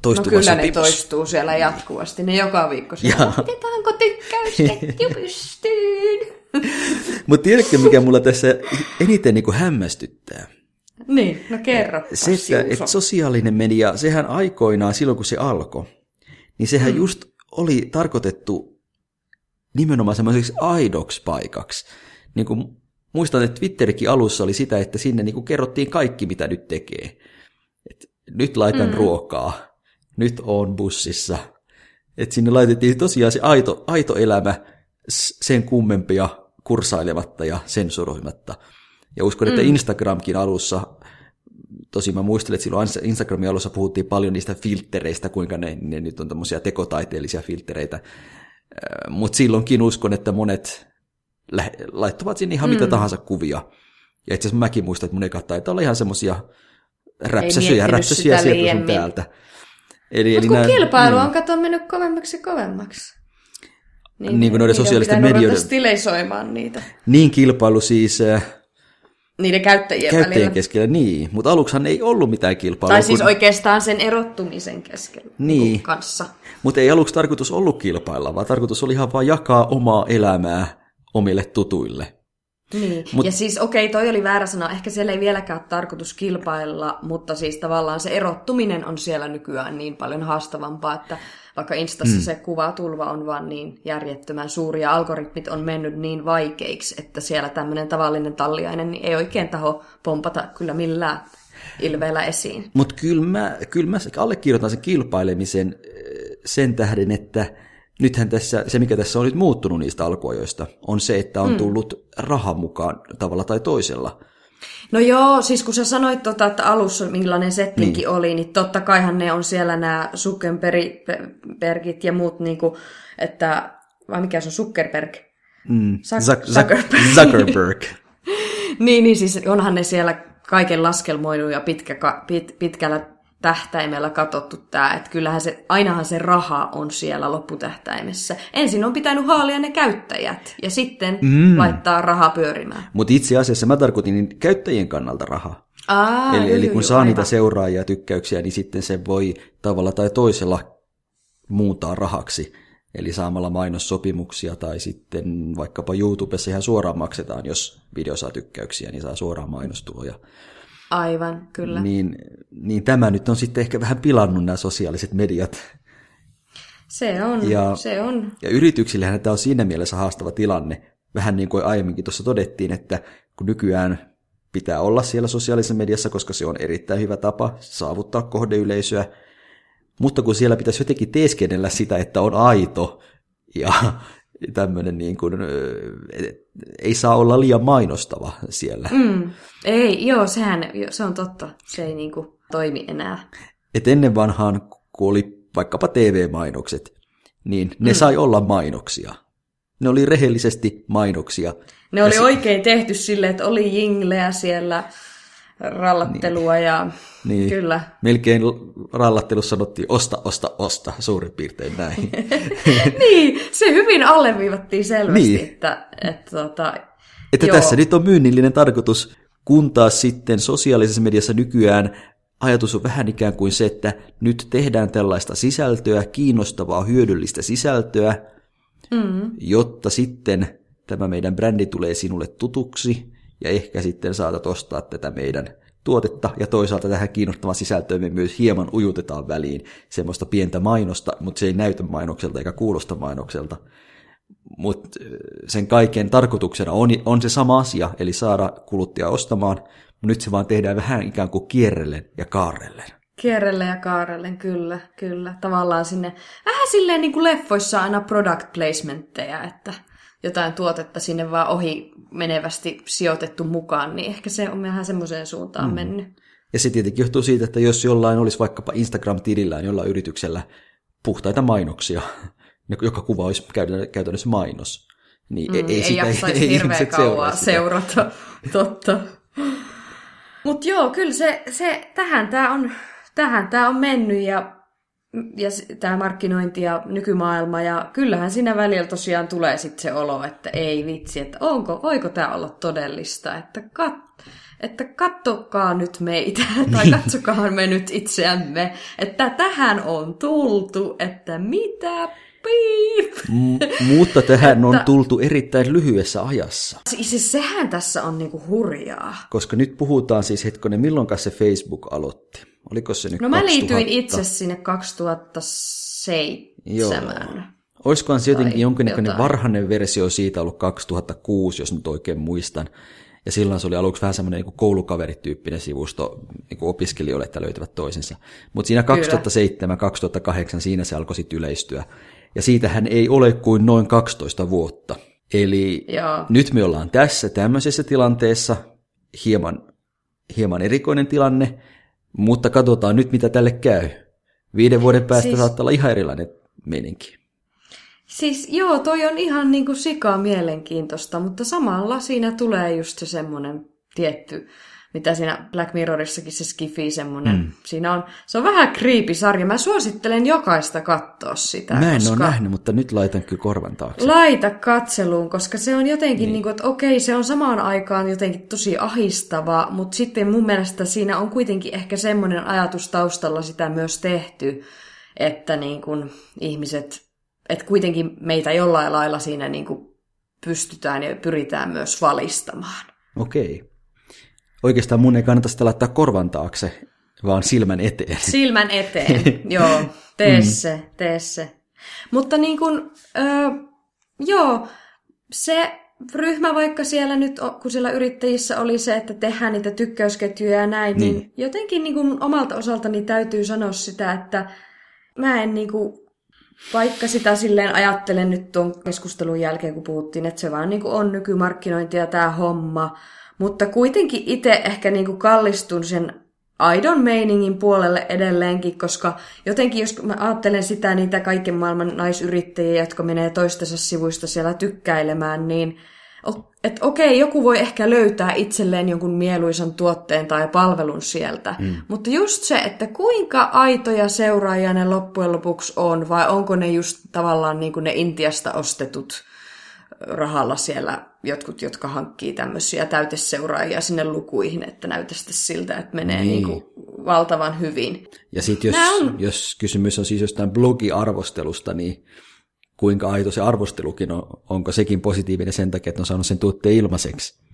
toistuva No kyllä ne toistuu siellä jatkuvasti, ne joka viikko <laughs> siellä, otetaanko tykkäysketju <laughs> pystyyn? <laughs> Mutta tiedätkö, mikä mulla tässä eniten niin kuin hämmästyttää? Niin, no kerro. Se, että, että sosiaalinen media, sehän aikoinaan silloin kun se alkoi, niin sehän hmm. just oli tarkoitettu nimenomaan semmoiseksi aidoksi paikaksi. Niin kuin, muistan, että Twitterikin alussa oli sitä, että sinne niin kuin kerrottiin kaikki, mitä nyt tekee. Et nyt laitan hmm. ruokaa, nyt on bussissa. Et sinne laitettiin tosiaan se aito, aito elämä sen kummempia kursailematta ja sensuroimatta. Ja uskon, että mm. Instagramkin alussa, tosi mä muistelen, että silloin Instagramin alussa puhuttiin paljon niistä filttereistä, kuinka ne, ne nyt on tämmöisiä tekotaiteellisia filttereitä. Mutta silloinkin uskon, että monet laittavat sinne ihan mm. mitä tahansa kuvia. Ja itse asiassa mäkin muistan, että mun eka taitaa olla ihan semmoisia räpsäsyjä, räpsäsyjä sieltä sun täältä. Eli, eli kun nämä, kilpailu niin. on kato mennyt kovemmaksi ja kovemmaksi. Niin, niin kuin noiden sosiaalisten medioiden... stilisoimaan niitä. Niin kilpailu siis... Äh, Niiden käyttäjien, käyttäjien välillä. keskellä, niin. Mutta aluksihan ei ollut mitään kilpailua. Tai siis kun... oikeastaan sen erottumisen keskellä niin. kanssa. Mutta ei aluksi tarkoitus ollut kilpailla, vaan tarkoitus oli ihan vain jakaa omaa elämää omille tutuille. Niin, Mut, ja siis okei, okay, toi oli väärä sana. Ehkä siellä ei vieläkään ole tarkoitus kilpailla, mutta siis tavallaan se erottuminen on siellä nykyään niin paljon haastavampaa, että vaikka Instassa mm. se kuvatulva on vaan niin järjettömän suuri ja algoritmit on mennyt niin vaikeiksi, että siellä tämmöinen tavallinen talliainen niin ei oikein taho pompata kyllä millään ilveellä esiin. Mutta kyllä mä, kyl mä allekirjoitan sen kilpailemisen eh, sen tähden, että nythän tässä, se mikä tässä on nyt muuttunut niistä alkuajoista, on se, että on hmm. tullut raha mukaan tavalla tai toisella. No joo, siis kun sä sanoit tota, että alussa millainen settinki niin. oli, niin totta kaihan ne on siellä nämä Zuckerbergit ja muut, niin kuin, että, vai mikä se on, Zuckerberg? Mm. Zuck- Zuckerberg. Zuckerberg. <laughs> <laughs> niin, niin siis onhan ne siellä kaiken laskelmoinut ja pitkä, pit, pitkällä tähtäimellä katsottu tämä, että kyllähän se, ainahan se raha on siellä lopputähtäimessä. Ensin on pitänyt haalia ne käyttäjät ja sitten mm. laittaa raha pyörimään. Mutta itse asiassa mä tarkoitin niin käyttäjien kannalta rahaa. Aa, eli, juu, eli kun juu, saa aivan. niitä seuraajia ja tykkäyksiä, niin sitten se voi tavalla tai toisella muuntaa rahaksi. Eli saamalla mainossopimuksia tai sitten vaikkapa YouTubessa ihan suoraan maksetaan, jos video saa tykkäyksiä, niin saa suoraan mainostuloja. Aivan, kyllä. Niin, niin tämä nyt on sitten ehkä vähän pilannut nämä sosiaaliset mediat. Se on, Ja- se on. Ja yrityksillehän tämä on siinä mielessä haastava tilanne. Vähän niin kuin aiemminkin tuossa todettiin, että kun nykyään pitää olla siellä sosiaalisessa mediassa, koska se on erittäin hyvä tapa saavuttaa kohdeyleisöä, mutta kun siellä pitäisi jotenkin teeskennellä sitä, että on aito ja tämmöinen niin kuin, ei saa olla liian mainostava siellä. Mm. Ei, joo, sehän, se on totta. Se ei niinku toimi enää. Et ennen vanhaan, kun oli vaikkapa TV-mainokset, niin ne mm. sai olla mainoksia. Ne oli rehellisesti mainoksia. Ne oli oikein tehty silleen, että oli jingleä siellä, rallattelua ja Niin. kyllä. Melkein rallattelussa sanottiin osta, osta, osta, suurin piirtein näin. <laughs> niin, se hyvin alleviivattiin selvästi, Niin. että, että tota, Että Joo. tässä nyt on myynnillinen tarkoitus, kun taas sitten sosiaalisessa mediassa nykyään ajatus on vähän ikään kuin se, että nyt tehdään tällaista sisältöä, kiinnostavaa, hyödyllistä sisältöä, mm, jotta sitten tämä meidän brändi tulee sinulle tutuksi ja ehkä sitten saatat ostaa tätä meidän tuotetta ja toisaalta tähän kiinnostavaan sisältöön me myös hieman ujutetaan väliin semmoista pientä mainosta, mutta se ei näytä mainokselta eikä kuulosta mainokselta. Mutta sen kaiken tarkoituksena on, on se sama asia, eli saada kuluttaja ostamaan, mutta nyt se vaan tehdään vähän ikään kuin kierrellen ja kaarrellen. kierrelle ja kaarellen, kyllä, kyllä. Tavallaan sinne, vähän silleen niin kuin leffoissa aina product placementteja, että jotain tuotetta sinne vaan ohi menevästi sijoitettu mukaan, niin ehkä se on vähän semmoiseen suuntaan mm. mennyt. Ja se tietenkin johtuu siitä, että jos jollain olisi vaikkapa Instagram-tilillään jollain yrityksellä puhtaita mainoksia, <laughs> joka kuva olisi käytännö- käytännössä mainos, niin mm, ei, ei, sitä jaksaisi <laughs> ei hirveän ihmiset kauan sitä. seurata. <laughs> Totta. Mutta joo, kyllä se, se tähän tämä on, tähän tää on mennyt ja, ja tämä markkinointi ja nykymaailma. Ja kyllähän siinä välillä tosiaan tulee sitten se olo, että ei vitsi, että onko, voiko tämä olla todellista, että kat, että kattokaa nyt meitä, <laughs> tai katsokaa me nyt itseämme, että tähän on tultu, että mitä piip. M- mutta tähän on tultu erittäin lyhyessä ajassa, Siis sehän tässä on niinku hurjaa. koska nyt puhutaan siis hetkonen, milloin se Facebook aloitti? Oliko se nyt No mä 2000? liityin itse sinne 2007. Olisikohan se jotenkin jonkinnäköinen jotain. varhainen versio siitä ollut 2006, jos nyt oikein muistan. Ja silloin se oli aluksi vähän semmoinen niin koulukaverityyppinen sivusto niin kuin opiskelijoille, että löytävät toisensa. Mutta siinä 2007-2008 siinä se alkoi sitten yleistyä. Ja siitähän ei ole kuin noin 12 vuotta. Eli Joo. nyt me ollaan tässä tämmöisessä tilanteessa, hieman, hieman erikoinen tilanne, mutta katsotaan nyt, mitä tälle käy. Viiden vuoden päästä Siis- saattaa olla ihan erilainen meininki. Siis joo, toi on ihan niinku sikaa mielenkiintoista, mutta samalla siinä tulee just se semmoinen tietty, mitä siinä Black Mirrorissakin se skifi semmoinen, mm. siinä on, se on vähän creepy-sarja. Mä suosittelen jokaista katsoa sitä, Mä en koska... ole nähnyt, mutta nyt laitan kyllä korvan taakse. Laita katseluun, koska se on jotenkin, niin. Niin kuin, että okei, se on samaan aikaan jotenkin tosi ahistava, mutta sitten mun mielestä siinä on kuitenkin ehkä semmoinen ajatus taustalla sitä myös tehty, että niin kuin ihmiset, että kuitenkin meitä jollain lailla siinä niin kuin pystytään ja pyritään myös valistamaan. Okei. Oikeastaan mun ei kannata sitä laittaa korvan taakse, vaan silmän eteen. Silmän eteen, <laughs> joo, tee se, tee se. Mutta niin kuin, öö, joo, se ryhmä vaikka siellä nyt, kun siellä yrittäjissä oli se, että tehdään niitä tykkäysketjuja ja näin, niin, niin jotenkin niin kuin omalta osaltani täytyy sanoa sitä, että mä en niin kuin, vaikka sitä silleen ajattelen nyt tuon keskustelun jälkeen, kun puhuttiin, että se vaan niin kuin on nykymarkkinointia tämä homma, mutta kuitenkin itse ehkä niin kuin kallistun sen aidon meiningin puolelle edelleenkin, koska jotenkin jos mä ajattelen sitä niitä kaiken maailman naisyrittäjiä, jotka menee toistensa sivuista siellä tykkäilemään, niin että okei, joku voi ehkä löytää itselleen jonkun mieluisan tuotteen tai palvelun sieltä, mm. mutta just se, että kuinka aitoja seuraajia ne loppujen lopuksi on, vai onko ne just tavallaan niin kuin ne Intiasta ostetut rahalla siellä jotkut, jotka hankkii tämmöisiä täyteseuraajia sinne lukuihin, että näytäisi siltä, että menee niin. Niin kuin valtavan hyvin. Ja sitten jos, on... jos kysymys on siis jostain blogiarvostelusta, niin kuinka aito se arvostelukin on, onko sekin positiivinen sen takia, että on saanut sen tuotteen ilmaiseksi.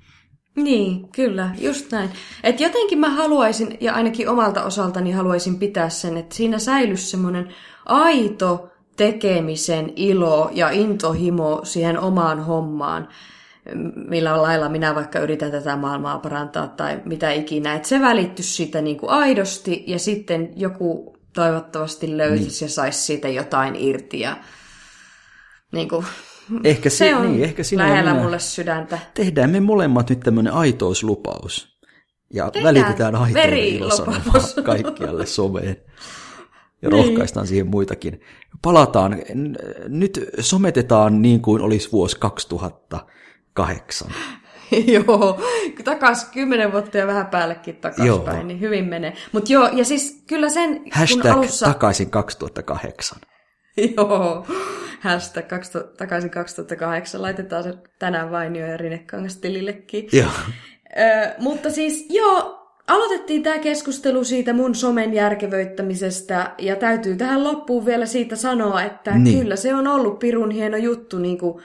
Niin, kyllä, just näin. Et jotenkin mä haluaisin, ja ainakin omalta osaltani haluaisin pitää sen, että siinä säilyisi semmoinen aito tekemisen ilo ja intohimo siihen omaan hommaan, millä lailla minä vaikka yritän tätä maailmaa parantaa tai mitä ikinä. Että se välittyisi siitä niin kuin aidosti ja sitten joku toivottavasti löytäisi niin. ja saisi siitä jotain irti ja niin kuin, ehkä se, se on niin, ehkä sinä lähellä mulle sydäntä. Tehdään me molemmat nyt tämmöinen aitouslupaus. Ja Tehdään välitetään aitouden ilosanomaa kaikkialle <laughs> someen. Ja niin. rohkaistaan siihen muitakin. Palataan, nyt sometetaan niin kuin olisi vuosi 2008. <laughs> joo, takas kymmenen vuotta ja vähän päällekin takaspäin, niin hyvin menee. Mutta joo, ja siis kyllä sen... Hashtag kun alussa... takaisin 2008. <laughs> joo, hashtag 2000, takaisin 2008. Laitetaan se tänään Vainio ja Rinekangas tilillekin. Joo. Ö, mutta siis joo, aloitettiin tämä keskustelu siitä mun somen järkevöittämisestä, ja täytyy tähän loppuun vielä siitä sanoa, että niin. kyllä se on ollut pirun hieno juttu, niin kuin,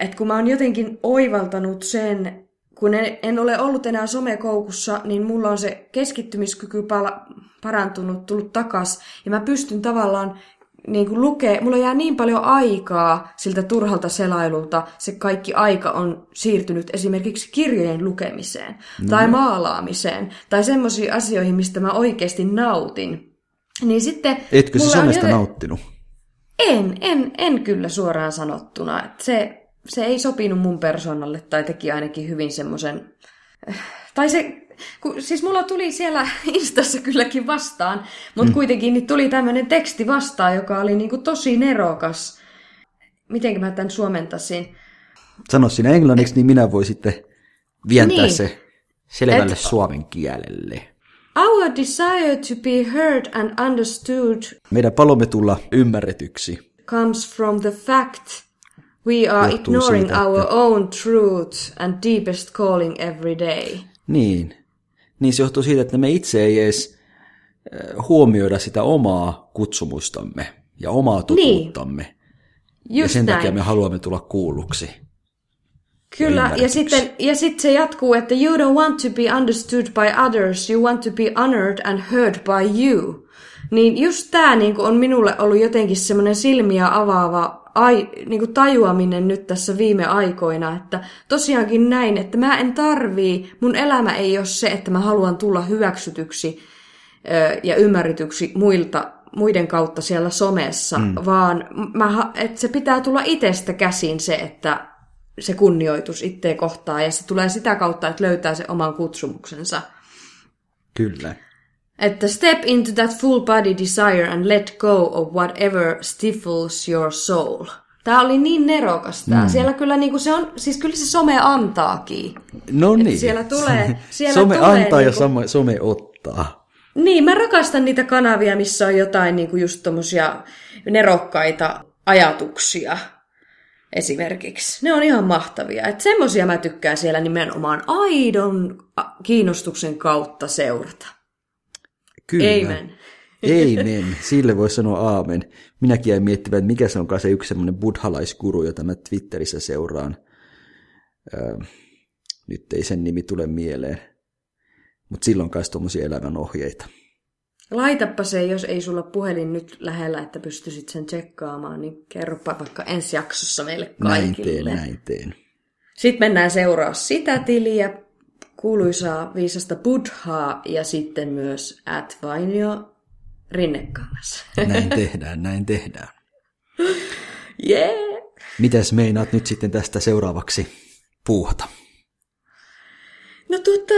että kun mä oon jotenkin oivaltanut sen, kun en, en ole ollut enää somekoukussa, niin mulla on se keskittymiskyky pala, parantunut, tullut takas, ja mä pystyn tavallaan niin kuin lukee, mulla jää niin paljon aikaa siltä turhalta selailulta, se kaikki aika on siirtynyt esimerkiksi kirjojen lukemiseen, no. tai maalaamiseen, tai semmoisiin asioihin, mistä mä oikeasti nautin. Niin sitten... Etkö se somesta joten... nauttinut? En, en, en kyllä suoraan sanottuna. Se, se ei sopinut mun persoonalle, tai teki ainakin hyvin semmoisen... Tai se kun, siis mulla tuli siellä <laughs> Instassa kylläkin vastaan, mutta mm. kuitenkin niin tuli tämmöinen teksti vastaan, joka oli niinku tosi nerokas. Miten mä tämän suomentasin? Sano sinä englanniksi, niin minä voin sitten vientää niin. se selvälle Et... suomen kielelle. Our desire to be heard and understood Meidän palomme tulla ymmärretyksi comes from the fact we are ignoring siitä, our että... own truth and deepest calling every day. Niin, niin se johtuu siitä, että me itse ei edes huomioida sitä omaa kutsumustamme ja omaa totuuttamme. Niin. ja sen näin. takia me haluamme tulla kuulluksi. Kyllä, ja, ja sitten ja sit se jatkuu, että you don't want to be understood by others, you want to be honored and heard by you. Niin just tämä niin on minulle ollut jotenkin semmoinen silmiä avaava ai, niin kuin tajuaminen nyt tässä viime aikoina, että tosiaankin näin, että mä en tarvii, mun elämä ei ole se, että mä haluan tulla hyväksytyksi ö, ja ymmärretyksi muilta, muiden kautta siellä somessa, mm. vaan mä, että se pitää tulla itsestä käsin se, että se kunnioitus itteen kohtaan, ja se tulee sitä kautta, että löytää se oman kutsumuksensa. Kyllä. Että step into that full body desire and let go of whatever stifles your soul. Tämä oli niin nerokas tämä. Mm. Siellä kyllä niinku se on, siis kyllä se some antaakin. No niin. siellä tulee, <laughs> siellä some tulee antaa niinku, ja some, some ottaa. Niin, mä rakastan niitä kanavia, missä on jotain niinku just tommosia nerokkaita ajatuksia esimerkiksi. Ne on ihan mahtavia. Että semmosia mä tykkään siellä nimenomaan aidon kiinnostuksen kautta seurata. Kyllä. Amen. Amen. Sille voi sanoa aamen. Minäkin jäin miettimään, että mikä se onkaan se yksi semmoinen buddhalaiskuru, jota mä Twitterissä seuraan. Öö, nyt ei sen nimi tule mieleen. Mutta silloin kai tuommoisia elämän ohjeita. Laitappa se, jos ei sulla puhelin nyt lähellä, että pystyisit sen tsekkaamaan, niin kerropa vaikka ensi jaksossa meille kaikille. Näin teen, näin teen. Sitten mennään seuraa sitä tiliä, kuuluisaa viisasta buddhaa ja sitten myös at Vainio Rinnekangas. Näin tehdään, näin tehdään. <laughs> Yeah. Mitäs meinaat nyt sitten tästä seuraavaksi puuhata? No tuota,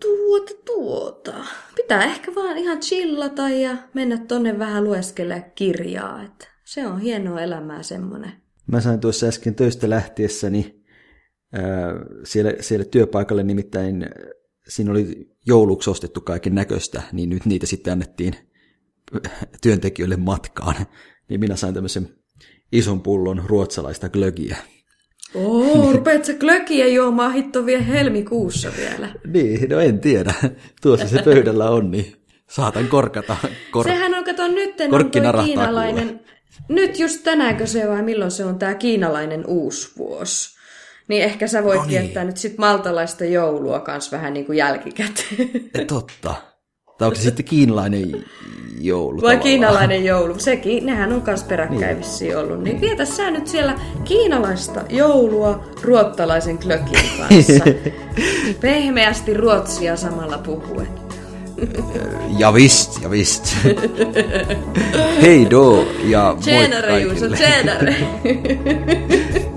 tuota, tuota. Pitää ehkä vaan ihan chillata ja mennä tonne vähän lueskelle kirjaa. Että se on hienoa elämää semmonen. Mä sain tuossa äsken töistä lähtiessäni siellä, siellä työpaikalle nimittäin siinä oli jouluksi ostettu kaiken näköistä, niin nyt niitä sitten annettiin <laughs> työntekijöille matkaan. Niin minä sain tämmöisen ison pullon ruotsalaista glögiä. Oo, <laughs> rupeat sä klökiä juomaan hitto vielä helmikuussa vielä. Niin, no en tiedä. Tuossa se pöydällä on, niin saatan korkata. Kor- Sehän on, kato, nyt on toi kiinalainen... Nyt just tänäänkö se vai milloin se on tämä kiinalainen uusvuosi? Niin ehkä sä voit No niin. viettää nyt sit maltalaista joulua kans vähän niin kuin jälkikäteen. Eh, Totta. Tai onko se sitten kiinalainen joulu Vai tavallaan? kiinalainen joulu. Sekin, nehän on kans peräkkäin vissiin ollut. Niin vietä sä nyt siellä kiinalaista joulua ruottalaisen klökin <laughs> kanssa. Pehmeästi ruotsia samalla puhuen. Ja vist, ja vist. <laughs> Hei do ja moi Tjenare Juuso, kaikille. tjenare! <laughs>